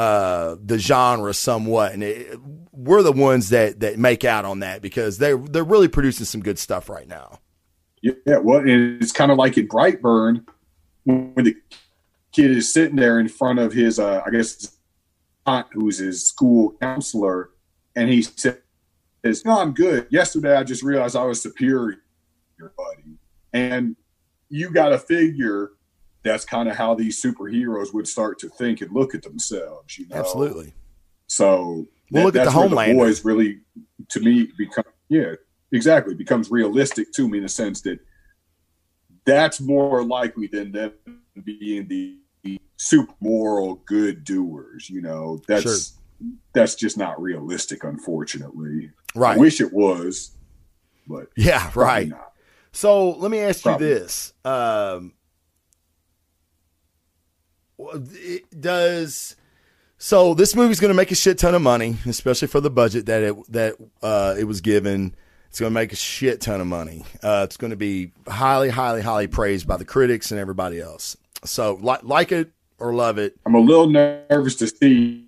uh, the genre somewhat, and it, we're the ones that that make out on that because they they're really producing some good stuff right now. yeah. Well, it's kind of like in Brightburn when the kid is sitting there in front of his, uh, I guess, aunt, who's his school counselor, and he says, "No, I'm good. Yesterday, I just realized I was superior, buddy." And you got to figure that's kind of how these superheroes would start to think and look at themselves. You know, Absolutely. So Well, look at the where Homelander. boys really, to me, become yeah, exactly becomes realistic to me in the sense that that's more likely than them being the super moral good doers. You know, that's that's just not realistic, unfortunately. I Right. wish it was, but Yeah. Right. not. So let me ask Probably. you this: um, it does so this movie's going to make a shit ton of money, especially for the budget that it that uh, it was given. It's going to make a shit ton of money. Uh, it's going to be highly, highly, highly praised by the critics and everybody else. So like like it or love it. I'm a little nervous to see.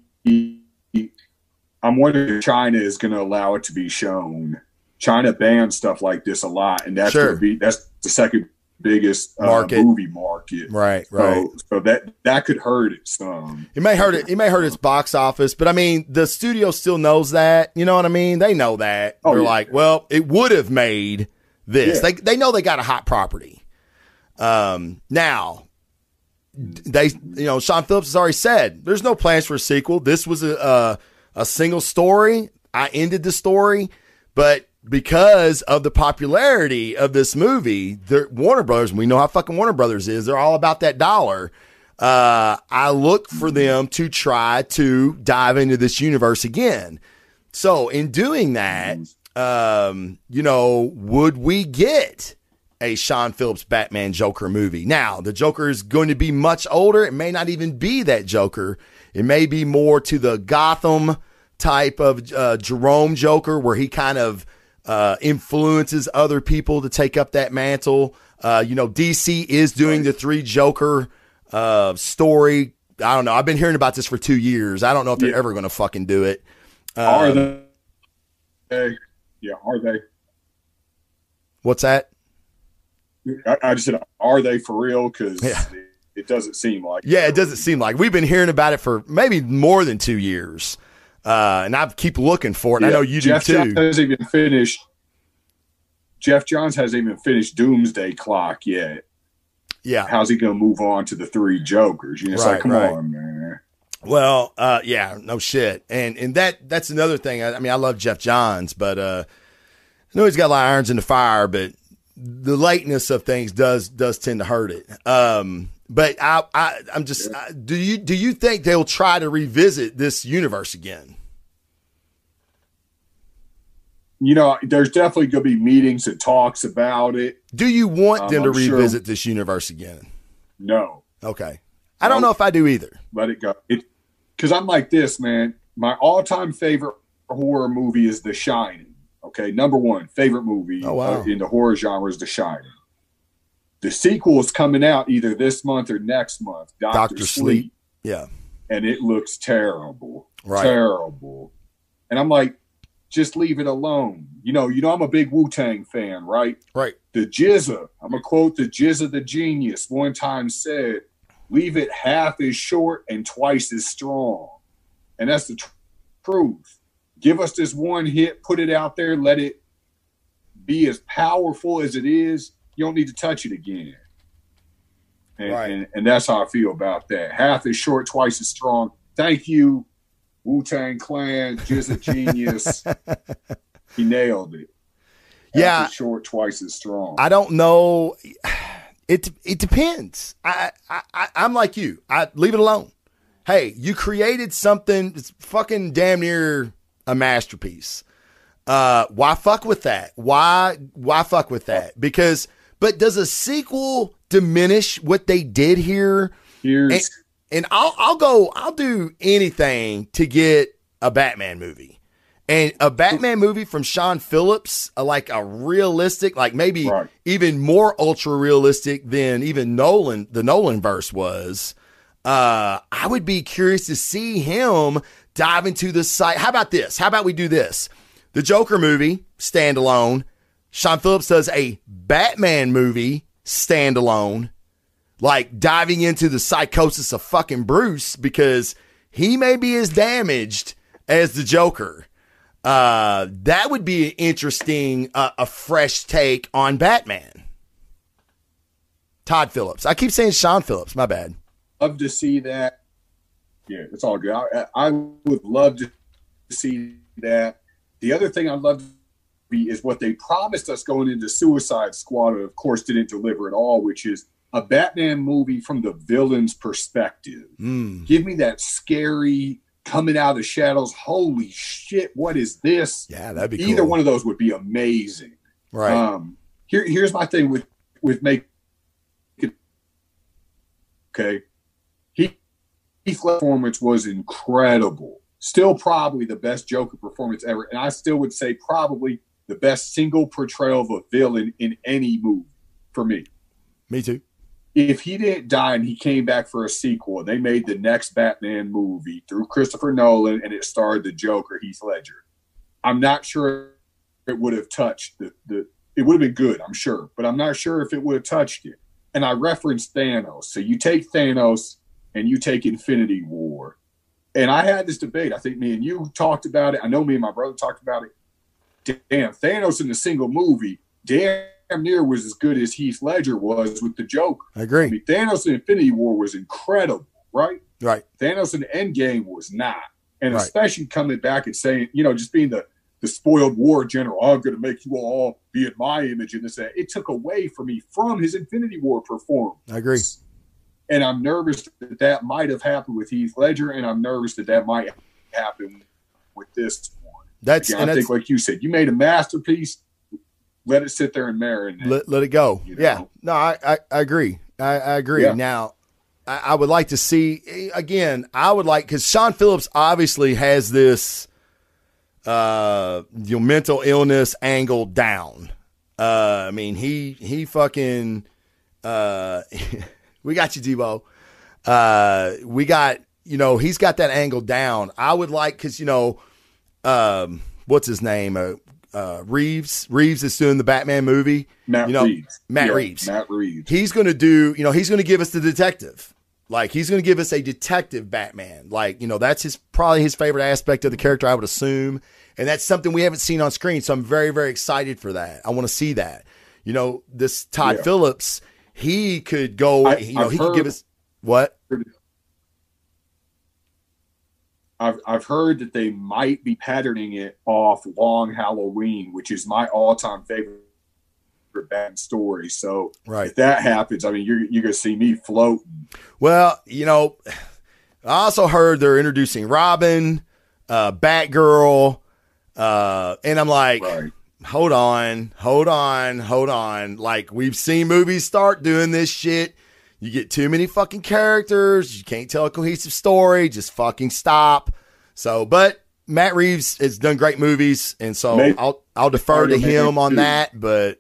I'm wondering if China is going to allow it to be shown. China bans stuff like this a lot, and that's Sure. be that's the second biggest uh, Market. movie market. Right, right. So, so that that could hurt it some. It may hurt it. It may hurt its box office, but I mean, the studio still knows that. You know what I mean? They know that. Oh, They're yeah. like, well, it would have made this. Yeah. They they know they got a hot property. Um, now they, you know, Sean Phillips has already said there's no plans for a sequel. This was a a, a single story. I ended the story, but because of the popularity of this movie, Warner Brothers, we know how fucking Warner Brothers is. They're all about that dollar. Uh, I look for them to try to dive into this universe again. So in doing that, um, you know, would we get a Sean Phillips Batman Joker movie? Now, the Joker is going to be much older. It may not even be that Joker. It may be more to the Gotham type of uh, Jerome Joker, where he kind of uh, influences other people to take up that mantle. Uh, you know, DC is doing the three Joker uh, story. I don't know. I've been hearing about this for two years. I don't know if they're Yeah. ever going to fucking do it. are Um, they? Yeah, are they? What's that? I, I just said, are they for real? Because Yeah. it, it doesn't seem like. Yeah, it doesn't seem like we've been hearing about it for maybe more than two years, uh, and I keep looking for it. and I know you Jeff do Johns too. hasn't even finished. Geoff Johns hasn't even finished Doomsday Clock yet. Yeah. How's he going to move on to the three Jokers? You know, it's Right, like, come right. on, man. Well, uh, yeah, no shit, and and that that's another thing. I, I mean, I love Geoff Johns, but uh, I know he's got a lot of irons in the fire, but the lateness of things does does tend to hurt it. Um, but I, I I'm just I, do you do you think they'll try to revisit this universe again? You know, there's definitely going to be meetings and talks about it. Do you want Um, them to I'm sure- revisit this universe again? No, Okay, I don't No. know if I do either. let it go. It because I'm like this, man. My all-time favorite horror movie is The Shining. Okay, number one favorite movie Oh, wow. uh, in the horror genre is The Shining. The sequel is coming out either this month or next month. Doctor, Doctor Sleep, Sleep. Yeah, and it looks terrible, Right. terrible. And I'm like, just leave it alone. You know, you know, I'm a big Wu Tang fan, right? right. The GZA, I'm gonna quote the GZA the genius one time said, leave it half as short and twice as strong. And that's the tr- truth. Give us this one hit, put it out there, let it be as powerful as it is. You don't need to touch it again. And, Right. and, and that's how I feel about that. Half as short, twice as strong. Thank you, Wu Tang Clan, a Genius. [laughs] he nailed it. Half Yeah. short, twice as strong. I don't know. It it depends. I, I I I'm like you. I leave it alone. Hey, you created something that's fucking damn near a masterpiece. Uh, why fuck with that? Why why fuck with that? Because but does a sequel diminish what they did here? Here's And, and I'll I'll go I'll do anything to get a Batman movie. And a Batman movie from Sean Phillips, uh, like a realistic, like maybe Right. even more ultra realistic than even Nolan, the Nolan verse was. Uh, I would be curious to see him dive into the site. How about this? How about we do this? The Joker movie, standalone. Sean Phillips does a Batman movie, standalone like diving into the psychosis of fucking Bruce because he may be as damaged as the Joker. Uh, that would be an interesting, uh, a fresh take on Batman. Todd Phillips. I keep saying Sean Phillips. My bad. love to see that. Yeah, it's all good. I, I would love to see that. The other thing I'd love is what they promised us going into Suicide Squad, and of course didn't deliver at all, which is a Batman movie from the villain's perspective. Mm, Give me that scary coming out of the shadows. Holy shit, what is this? yeah, that'd be Either cool. one of those would be amazing. right. Um, here, here's my thing with with make. Okay, he Heath Ledger's performance was incredible. Still, probably the best Joker performance ever, and I still would say probably the best single portrayal of a villain in any movie for me. Me too. If he didn't die and he came back for a sequel, they made the next Batman movie through Christopher Nolan, and it starred the Joker, Heath Ledger. I'm not sure it would have touched the the it would have been good, I'm sure, but I'm not sure if it would have touched it. And I referenced Thanos. So you take Thanos and you take Infinity War. And I had this debate. I think me and you talked about it. I know me and my brother talked about it. Damn, Thanos in a single movie, damn near was as good as Heath Ledger was with the Joker. I agree. I mean, Thanos in Infinity War was incredible, right? Right. Thanos in Endgame was not. And Right. especially coming back and saying, you know, just being the the spoiled war general, I'm going to make you all be in my image and this that. It took away from me from his Infinity War performance. I agree. And I'm nervous that that might have happened with Heath Ledger, and I'm nervous that that might happen with this. That's and I that's think, like you said, you made a masterpiece. Let it sit there and marinate. let, let it go. You Yeah. No, I, I, I agree. I, I agree. Yeah. Now, I, I would like to see again. I would like because Sean Phillips obviously has this, uh, your mental illness angle down. Uh, I mean, he he fucking, uh, [laughs] we got you, Debo. Uh, we got you know he's got that angle down. I would like because you know, um, what's his name? Uh, uh, Reeves. Reeves is doing the Batman movie. Matt you know, Reeves. Matt Yeah, Reeves. Matt Reeves. He's going to do, you know, he's going to give us the detective. Like he's going to give us a detective Batman. Like, you know, that's his probably his favorite aspect of the character, I would assume. And that's something we haven't seen on screen. So I'm very, very excited for that. I want to see that. You know, this Todd Yeah. Phillips, he could go, I- you know, I've he could give us what? I've I've heard that they might be patterning it off Long Halloween, which is my all-time favorite Batman story. So Right. if that happens, I mean, you're you're gonna see me floating. Well, you know, I also heard they're introducing Robin, uh, Batgirl, uh, and I'm like, Right. hold on, hold on, hold on. Like we've seen movies start doing this shit. You get too many fucking characters. You can't tell a cohesive story. Just fucking stop. So, but Matt Reeves has done great movies, and so Maybe- I'll I'll defer to him on too. that. But,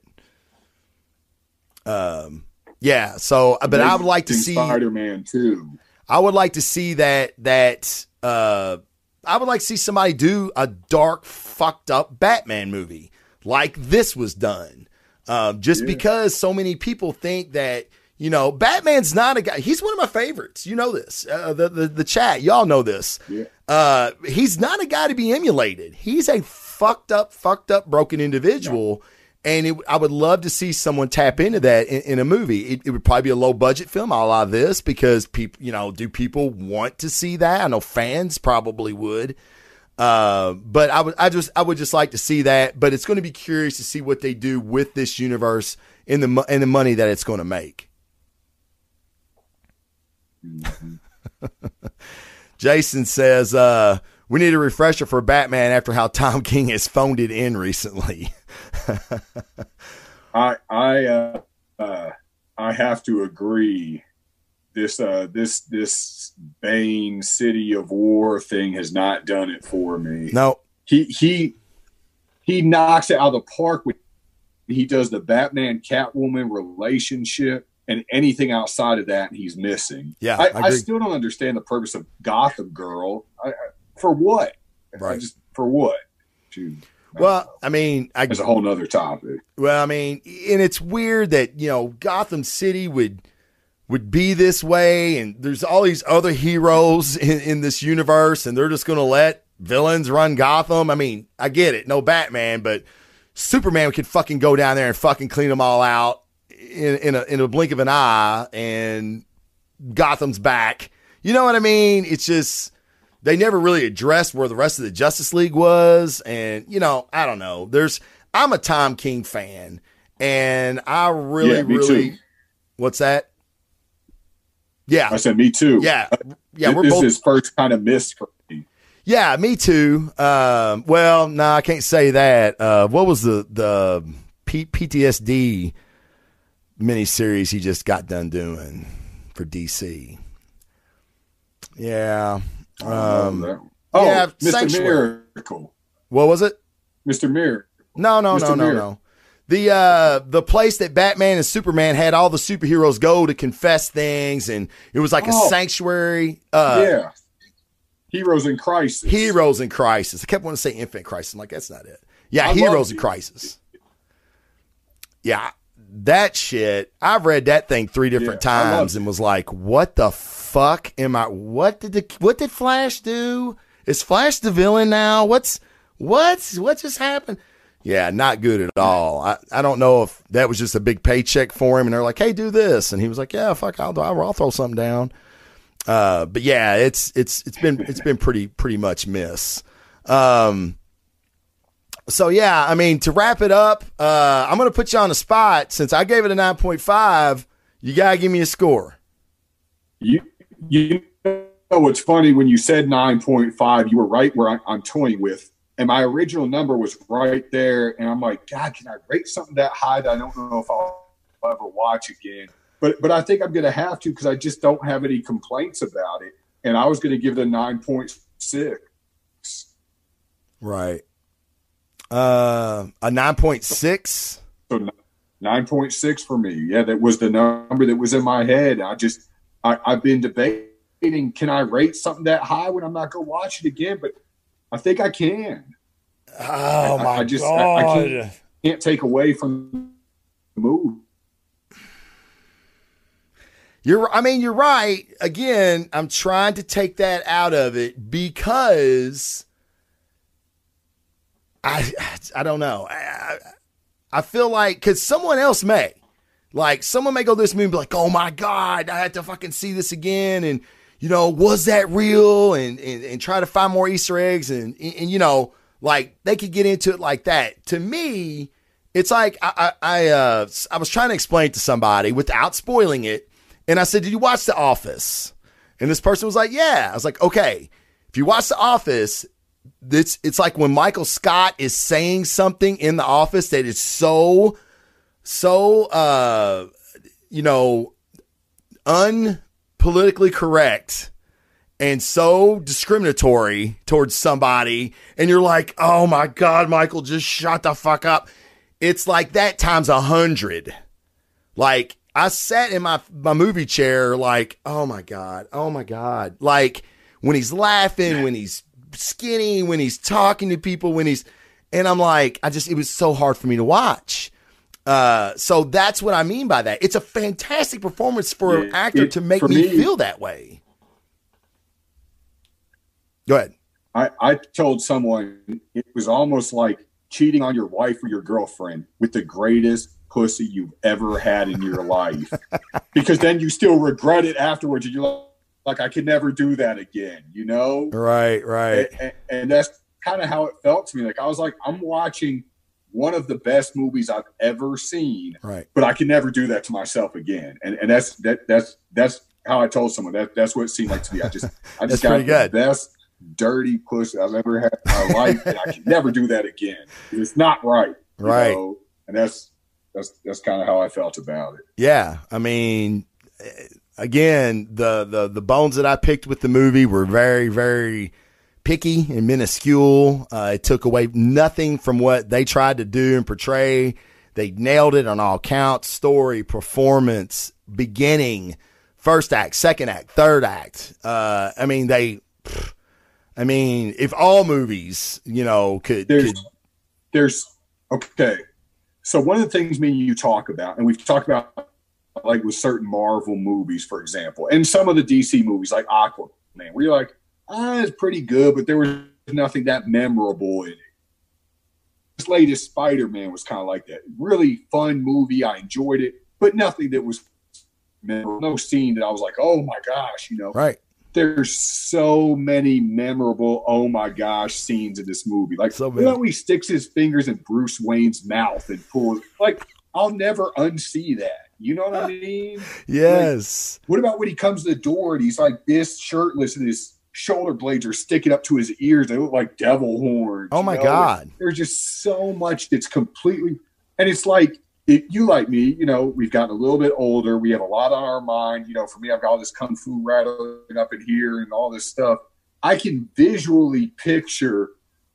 um, yeah. So, but I would like to see. Spider-Man too. I would like to see that that uh I would like to see somebody do a dark fucked up Batman movie like this was done. Um, just Yeah. because so many people think that you know Batman's not a guy. He's one of my favorites. You know this. Uh, the, the the chat, y'all know this. Yeah. Uh, he's not a guy to be emulated. He's a fucked up, fucked up, broken individual. And it, I would love to see someone tap into that in, in a movie. It, it would probably be a low budget film, a la this, because people, you know, do people want to see that? I know fans probably would. Uh, but I would, I just, I would just like to see that. But it's going to be curious to see what they do with this universe in the and the money that it's going to make. [laughs] Jason says, uh, we need a refresher for Batman after how Tom [laughs] King has phoned it in recently. [laughs] I I uh, uh, I have to agree. This uh this this Bane City of War thing has not done it for me. no, He he he knocks it out of the park when he does the Batman Catwoman relationship and anything outside of that he's missing. yeah, I, I, I, still don't understand the purpose of Gotham Girl. I, for what? Right. just for what? Dude, well. I mean, I, it's a whole nother topic. Well, I mean, and it's weird that you know Gotham City would would be this way, and there's all these other heroes in, in this universe, and they're just going to let villains run Gotham. I mean, I get it, no Batman, but Superman could fucking go down there and fucking clean them all out in, in a in a blink of an eye, and Gotham's back. You know what I mean? It's just they never really addressed where the rest of the Justice League was, and you know, I don't know. There's I'm a Tom King fan, and I really, Yeah, really, too. what's that? Yeah, I said, me too. yeah, yeah. We're this both is first kind of miss for me. Yeah, me too. Um, well, no, nah, I can't say that. Uh, what was the the P- PTSD miniseries he just got done doing for DC? Yeah. Um, oh, yeah, Mr. Sanctuary. Miracle. what was it? Mr. Miracle. No, no, Mr. no, no, Mirror. no. The uh the place that Batman and Superman had all the superheroes go to confess things and it was like a Oh. sanctuary uh yeah. Heroes in Crisis. Heroes in Crisis. I kept wanting to say Infinite Crisis. I'm like, that's not it. Yeah, I Heroes in. Crisis. yeah, that shit. I've read that thing three different Yeah, times and was like, what the fuck am I? What did the what did Flash do? Is Flash the villain now? What's what? What just happened? Yeah, not good at all. I, I don't know if that was just a big paycheck for him, and they're like, "Hey, do this," and he was like, "Yeah, fuck, I'll I'll, I'll throw something down." Uh, but yeah, it's it's it's been it's been pretty pretty much miss. Um, so yeah, I mean to wrap it up, uh, I'm gonna put you on the spot since I gave it a nine point five. You gotta give me a score. You you know what's funny when you said nine point five, you were right where I, I'm toying with, and my original number was right there, and I'm like, God, can I rate something that high that I don't know if I'll ever watch again? But but I think I'm gonna have to because I just don't have any complaints about it, and I was gonna give it a nine point six. Right. Uh, a nine point six. So nine point six for me. Yeah, that was the number that was in my head. I just I, I've been debating can I rate something that high when I'm not gonna watch it again, but I think I can. Oh I- my I just- I- god! I can't- Can't take away from the move. You're, I mean, you're right. Again, I'm trying to take that out of it because I, I don't know. I, I, feel like because someone else may, like, someone may go to this movie and be like, "Oh my god, I had to fucking see this again," and you know, was that real? And and, and try to find more Easter eggs, and, and and you know, like they could get into it like that. To me, it's like I I I, uh, I was trying to explain it to somebody without spoiling it. And I said, Did you watch The Office? And this person was like, Yeah. I was like, Okay, if you watch The Office, it's, it's like when Michael Scott is saying something in The Office that is so, so, uh, you know, unpolitically correct and so discriminatory towards somebody. And you're like, Oh my God, Michael, just shut the fuck up. It's like that times a hundred. Like I sat in my my movie chair, like, oh my god, oh my god, like when he's laughing, when he's skinny, when he's talking to people, when he's, and I'm like, I just it was so hard for me to watch. Uh, so that's what I mean by that. It's a fantastic performance for an actor it- to make me, me- feel that way. Go ahead. I, I told someone it was almost like cheating on your wife or your girlfriend with the greatest pussy you've ever had in your life. [laughs] because then you still regret it afterwards. And you're like, like, I could never do that again, you know? Right, right. And, and that's kind of how it felt to me. Like, I was like, I'm watching one of the best movies I've ever seen, Right. but I can never do that to myself again. And, and that's, that, that's, that's how I told someone that that's what it seemed like to me. I just, [laughs] I just got good. the best dirty pussy I've ever had in my life, and I can never do that again. It's not right, Right. know? And that's that's that's kind of how I felt about it. Yeah, I mean, again, the the the bones that I picked with the movie were very very picky and minuscule. Uh, it took away nothing from what they tried to do and portray. They nailed it on all counts: story, performance, beginning, first act, second act, third act. Uh, I mean, they. I mean, if all movies, you know, could, There's could there's okay. So one of the things me and you talk about, and we've talked about like with certain Marvel movies, for example, and some of the DC movies like Aquaman, where you're like, ah, it's pretty good, but there was nothing that memorable in it. This latest Spider-Man was kind of like that. Really fun movie. I enjoyed it, but nothing that was memorable. No scene that I was like, oh my gosh, you know right. there's so many memorable oh my gosh scenes in this movie like so you know he sticks his fingers in bruce wayne's mouth and pulls like i'll never unsee that you know what i [laughs] mean Yes. what about when he comes to the door and he's like this shirtless and his shoulder blades are sticking up to his ears they look like devil horns Oh you my know? God. there's just so much that's completely and it's like it, you like me you know we've gotten a little bit older we have a lot on our mind you know for me i've got all this kung fu rattling up in here and all this stuff i can visually picture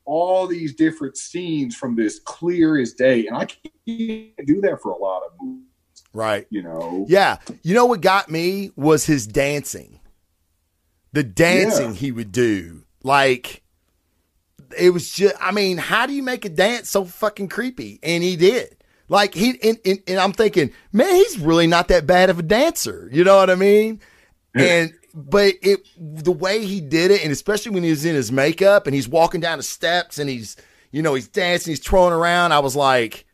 all these different scenes from this clear as day and i can't do that for a lot of movies Right. you know Yeah. You know what got me was his dancing. The dancing Yeah. he would do. Like it was just I mean, how do you make a dance so fucking creepy? And he did. Like he and, and, and I'm thinking, man, he's really not that bad of a dancer. You know what I mean? And but it the way he did it, and especially when he was in his makeup and he's walking down the steps and he's you know he's dancing, he's twirling around. I was like,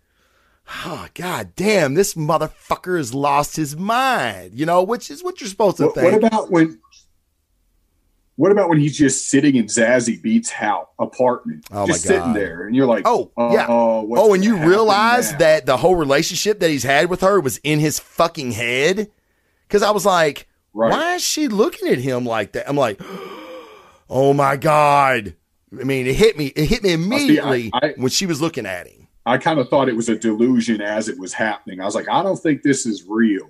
oh god damn, this motherfucker has lost his mind. You know, which is what you're supposed to What, think. what about when? What about when he's just sitting in Zazie Beetz' house apartment, Oh, just sitting there, and you're like, Oh, yeah. Uh, what's oh, and you realize now? that the whole relationship that he's had with her was in his fucking head? Because I was like, Right. why is she looking at him like that? I'm like, oh my god. I mean, it hit me. It hit me immediately I- when she was looking at him. I kind of thought it was a delusion as it was happening. I was like, I don't think this is real.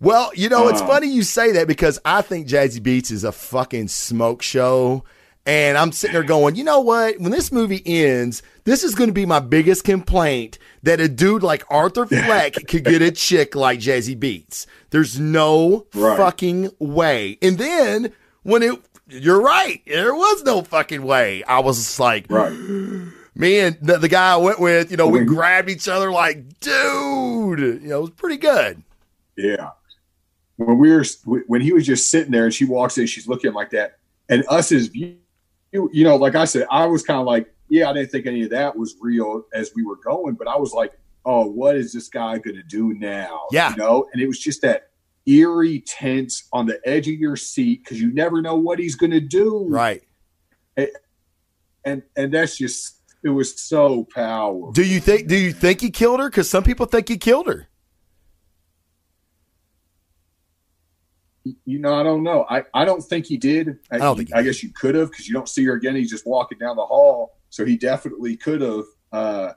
Well, you know, it's Uh. funny you say that because I think Zazie Beetz is a fucking smoke show. And I'm sitting there going, you know what? When this movie ends, this is going to be my biggest complaint that a dude like Arthur [laughs] Fleck could get a chick like Zazie Beetz. There's no Right. fucking way. And then when it, you're right, there was no fucking way. I was like, Right. [gasps] [laughs] me and the, the guy I went with, you know, we Mhm. grabbed each other like, dude, you know, it was pretty good. Yeah. When we were when he was just sitting there and she walks in, she's looking like that, and us as you, you know, like I said, I was kind of like, yeah, I didn't think any of that was real as we were going, but I was like, oh, what is this guy going to do now? Yeah. you know, and it was just that eerie tense on the edge of your seat because you never know what he's going to do, Right. And and that's just it was so powerful. Do you think? Do you think he killed her? Because some people think he killed her. You know, I don't know. I, I don't think he did. I, don't think I guess you could have because you don't see her again. He's just walking down the hall, so he definitely could have. Uh,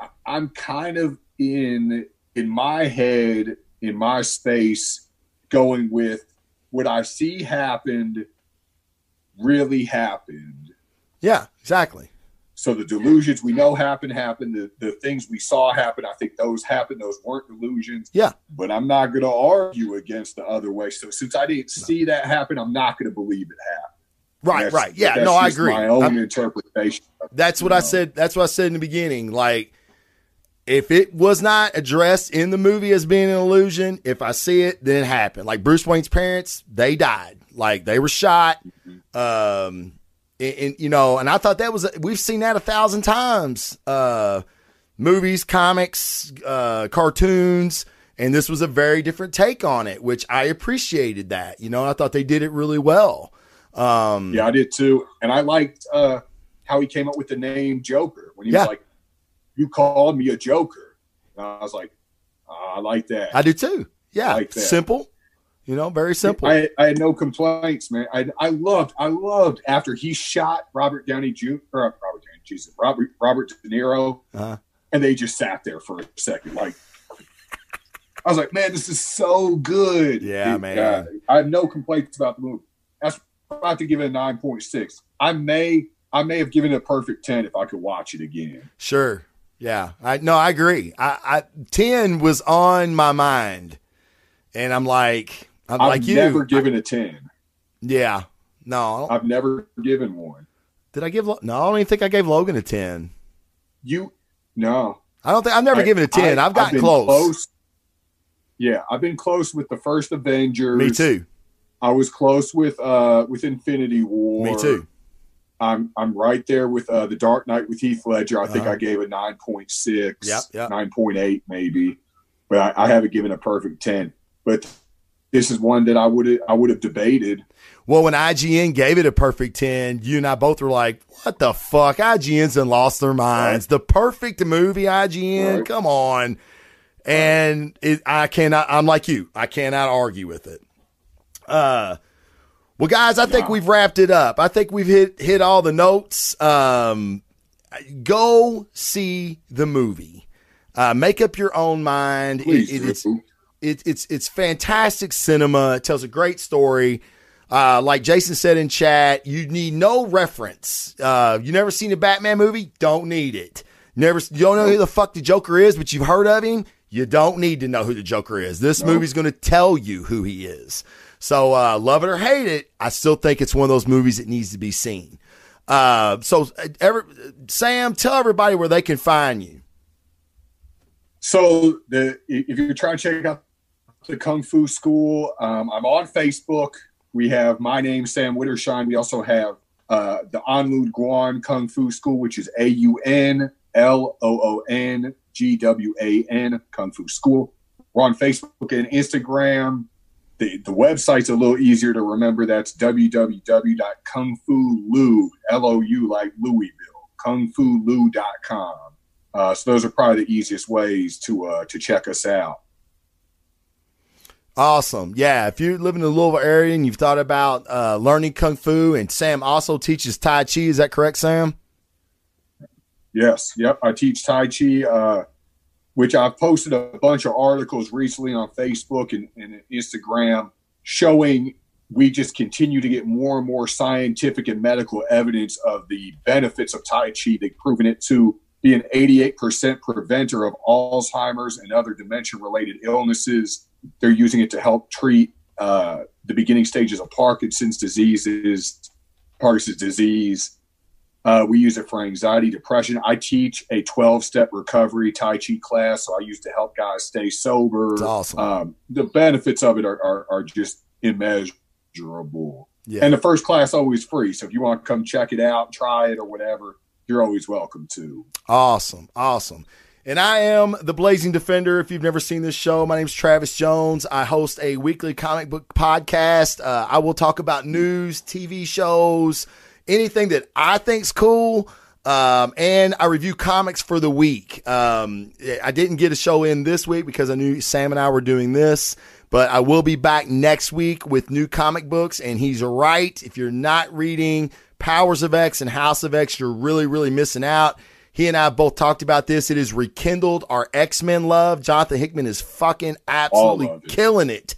I- I'm kind of in in my head, in my space, going with what I see happened really happened. Yeah, exactly. So the delusions we know happened happened. The, the things we saw happen, I think those happened. Those weren't delusions. Yeah. But I'm not going to argue against the other way. So since I didn't see that happen, I'm not going to believe it happened. Right, That's- right. Yeah, no, I agree. My own I'm- interpretation. that's what I said. That's what I said in the beginning. Like, if it was not addressed in the movie as being an illusion, if I see it, then it happened. Like Bruce Wayne's parents, they died. Like they were shot. Um, and, and, you know, and I thought that was we've seen that a thousand times. Uh, movies, comics, uh, cartoons, and this was a very different take on it, which I appreciated. That you know, I thought they did it really well. Um, Yeah, I did too. And I liked uh, how he came up with the name Joker when he Yeah. was like, "You called me a Joker." And I was like, "Ah, "I like that." I do too. Yeah, Like simple. You know, very simple. I, I had no complaints, man. I, I loved, I loved after he shot Robert Downey Jr. Or uh, Robert Downey, Jesus, Robert Robert De Niro, Uh-huh. and they just sat there for a second, like. I was like, man, this is so good. Yeah, man. uh, I have no complaints about the movie. That's why I have to give it a nine point six. I may, I may have given it a perfect ten if I could watch it again. Sure. Yeah. I no, I agree. I, I ten was on my mind, and I'm like, I'm I've like you. never given a ten. yeah. No. I've never given one. Did I give? No, I don't even think I gave Logan a ten. You, no, I don't think I've never I- given a ten. I- I, have gotten been close. Yeah, I've been close with the first Avengers. Me too. I was close with uh with Infinity War. Me too. I'm I'm right there with uh the Dark Knight with Heath Ledger. I think Uh-huh. I gave a nine point six, Yep, yep. nine point eight maybe, but I, I haven't given a perfect ten. But this is one that I would I would have debated. Well, when IGN gave it a perfect 10, you and I both were like, what the fuck? IGN's done lost their minds. The perfect movie, IGN. Right. Come on. And it, I cannot, I'm like you, I cannot argue with it. Uh, well, guys, I think Yeah. we've wrapped it up. I think we've hit hit all the notes. Um, go see the movie. Uh, make up your own mind. It- Please it- do. It, it's it's fantastic cinema. It tells a great story. Uh, like Jason said in chat, you need no reference. Uh, you never seen a Batman movie? Don't need it. Never, you don't know who the fuck the Joker is, but you've heard of him. You don't need to know who the Joker is. This movie's going to tell you who he is. So, uh, love it or hate it, I still think it's one of those movies that needs to be seen. Uh, so, uh, every, Sam, tell everybody where they can find you. So the if you're trying to check out the Kung Fu School, um, I'm on Facebook. We have my name, Sam Wittershine. We also have uh, the Anloon Guan Kung Fu School, which is A U N L O O N G W A N Kung Fu School. We're on Facebook and Instagram. The, the website's a little easier to remember. That's www.kungfulu, L-O-U like Louisville, kungfulu.com. Uh, so those are probably the easiest ways to uh, to check us out. Awesome. Yeah. If you live in the Louisville area and you've thought about uh, learning Kung Fu, and Sam also teaches Tai Chi, is that correct, Sam? Yes. Yep. I teach Tai Chi, uh, which I've posted a bunch of articles recently on Facebook and, and Instagram showing we just continue to get more and more scientific and medical evidence of the benefits of Tai Chi. They've proven it to be an 88% preventer of Alzheimer's and other dementia related illnesses. They're using it to help treat uh, the beginning stages of Parkinson's diseases, Parkinson's disease. Uh, we use it for anxiety, depression. I teach a 12 step recovery Tai Chi class, so I use to help guys stay sober. That's awesome. Um, the benefits of it are, are, are just immeasurable. Yeah. And the first class always free. So if you want to come check it out, try it or whatever, you're always welcome to. Awesome. Awesome. And I am the Blazing Defender. If you've never seen this show, my name is Travis Jones. I host a weekly comic book podcast. Uh, I will talk about news, TV shows, anything that I think's cool. Um, and I review comics for the week. Um, I didn't get a show in this week because I knew Sam and I were doing this, but I will be back next week with new comic books. And he's right. If you're not reading Powers of X and House of X, you're really, really missing out. He and I both talked about this. It has rekindled our X Men love. Jonathan Hickman is fucking absolutely it. killing it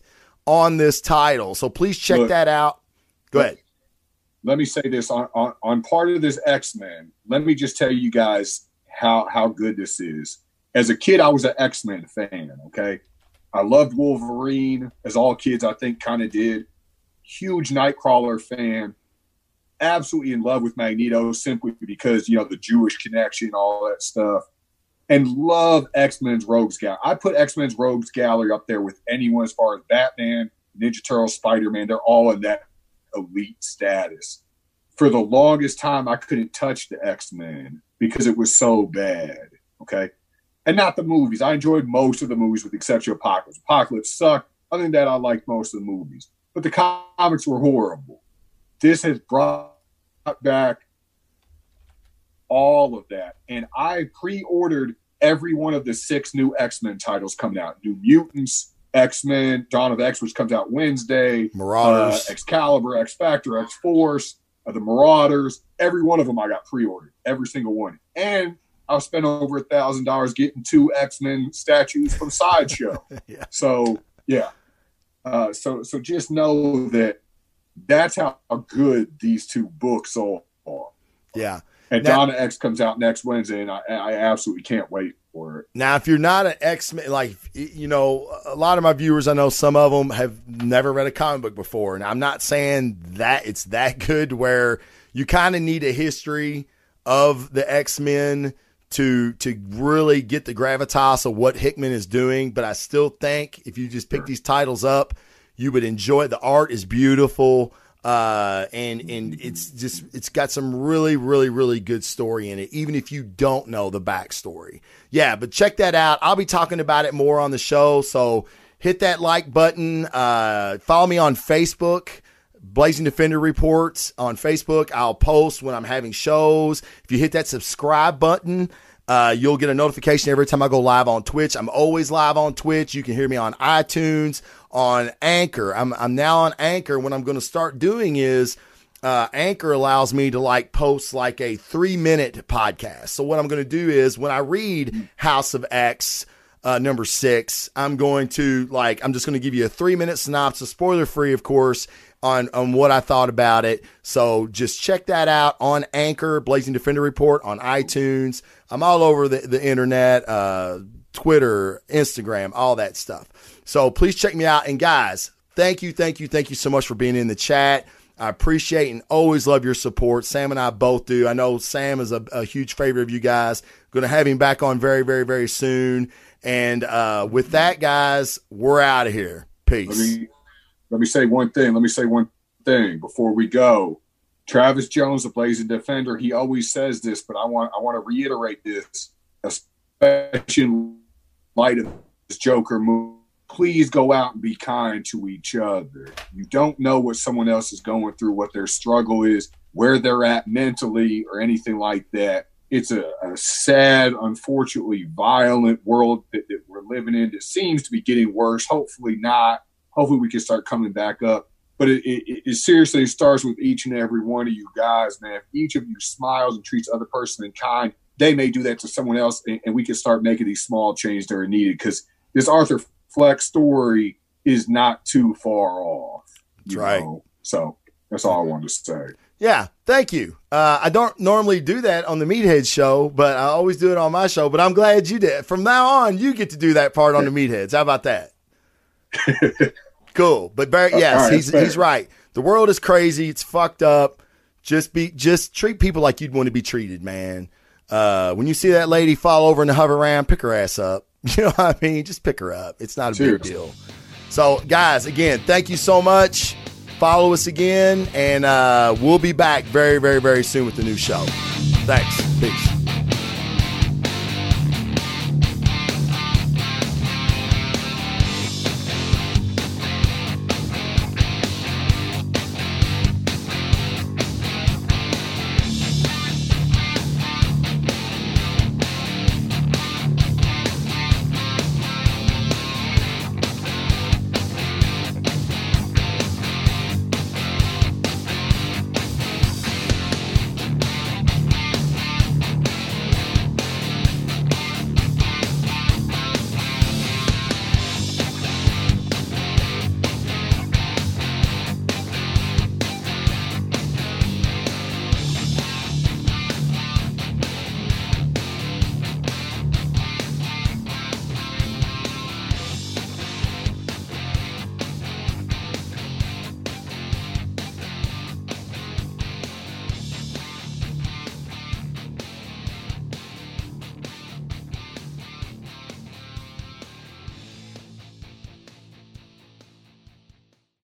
on this title. So please check Look. that out. Go ahead. Let me say this on, on, on part of this X Men. Let me just tell you guys how how good this is. As a kid, I was an X Men fan. Okay, I loved Wolverine, as all kids I think kind of did. Huge Nightcrawler fan. Absolutely in love with Magneto, simply because you know the Jewish connection, all that stuff, and love X Men's Rogues Gallery. I put X Men's Rogues Gallery up there with anyone as far as Batman, Ninja Turtles, Spider Man. They're all in that elite status. For the longest time, I couldn't touch the X Men because it was so bad. Okay. And not the movies. I enjoyed most of the movies with the exception of Apocalypse. Apocalypse sucked. Other than that, I liked most of the movies. But the comics were horrible. This has brought back all of that. And I pre ordered every one of the six new X Men titles coming out New Mutants, X Men, Dawn of X, which comes out Wednesday, Marauders. uh, Excalibur, X Factor, X Force, uh, the Marauders. Every one of them I got pre-ordered, every single one, and I spent over a thousand dollars getting two X Men statues from Sideshow. [laughs] Yeah. So yeah, uh, so so just know that that's how good these two books are. Yeah. And Now- Dawn of X comes out next Wednesday, and I, I absolutely can't wait for it. Now, if you're not an X Men, like you know, a lot of my viewers, I know some of them have never read a comic book before, and I'm not saying that it's that good. Where you kind of need a history of the X Men to to really get the gravitas of what Hickman is doing. But I still think if you just pick these titles up, you would enjoy. it. The art is beautiful. Uh, and and it's just it's got some really really really good story in it even if you don't know the backstory yeah but check that out i'll be talking about it more on the show so hit that like button uh follow me on facebook blazing defender reports on facebook i'll post when i'm having shows if you hit that subscribe button uh, you'll get a notification every time I go live on Twitch. I'm always live on Twitch. You can hear me on iTunes, on Anchor. I'm, I'm now on Anchor. What I'm going to start doing is uh, Anchor allows me to like post like a three minute podcast. So what I'm going to do is when I read House of X, uh, number six, I'm going to like, I'm just going to give you a three minute synopsis, spoiler free, of course, on, on what I thought about it. So just check that out on Anchor, Blazing Defender Report on iTunes. I'm all over the, the internet, uh, Twitter, Instagram, all that stuff. So please check me out. And guys, thank you, thank you, thank you so much for being in the chat. I appreciate and always love your support. Sam and I both do. I know Sam is a, a huge favorite of you guys. Going to have him back on very, very, very soon. And uh, with that, guys, we're out of here. Peace. Let me, say one thing. Let me say one thing before we go. Travis Jones, the blazing defender, he always says this, but I want I want to reiterate this, especially in light of this Joker move. Please go out and be kind to each other. You don't know what someone else is going through, what their struggle is, where they're at mentally, or anything like that. It's a, a sad, unfortunately violent world that, that we're living in. It seems to be getting worse. Hopefully not. Hopefully we can start coming back up but it, it, it, seriously starts with each and every one of you guys, man. If each of you smiles and treats other person in kind, they may do that to someone else, and, and we can start making these small changes that are needed. Because this Arthur Fleck story is not too far off. Right. Know? So that's all I wanted to say. Yeah, thank you. Uh, I don't normally do that on the Meathead show, but I always do it on my show. But I'm glad you did. From now on, you get to do that part on the [laughs] Meatheads. How about that? [laughs] cool. But Barry, yes, right, he's he's right. The world is crazy. It's fucked up. Just be just treat people like you'd want to be treated, man. Uh, when you see that lady fall over in the Hoveround, pick her ass up. [laughs] You know what I mean? Just pick her up. It's not a Cheers. big deal. So, guys, again, thank you so much. Follow us again, and uh, we'll be back very, very, very soon with the new show. Thanks. Peace.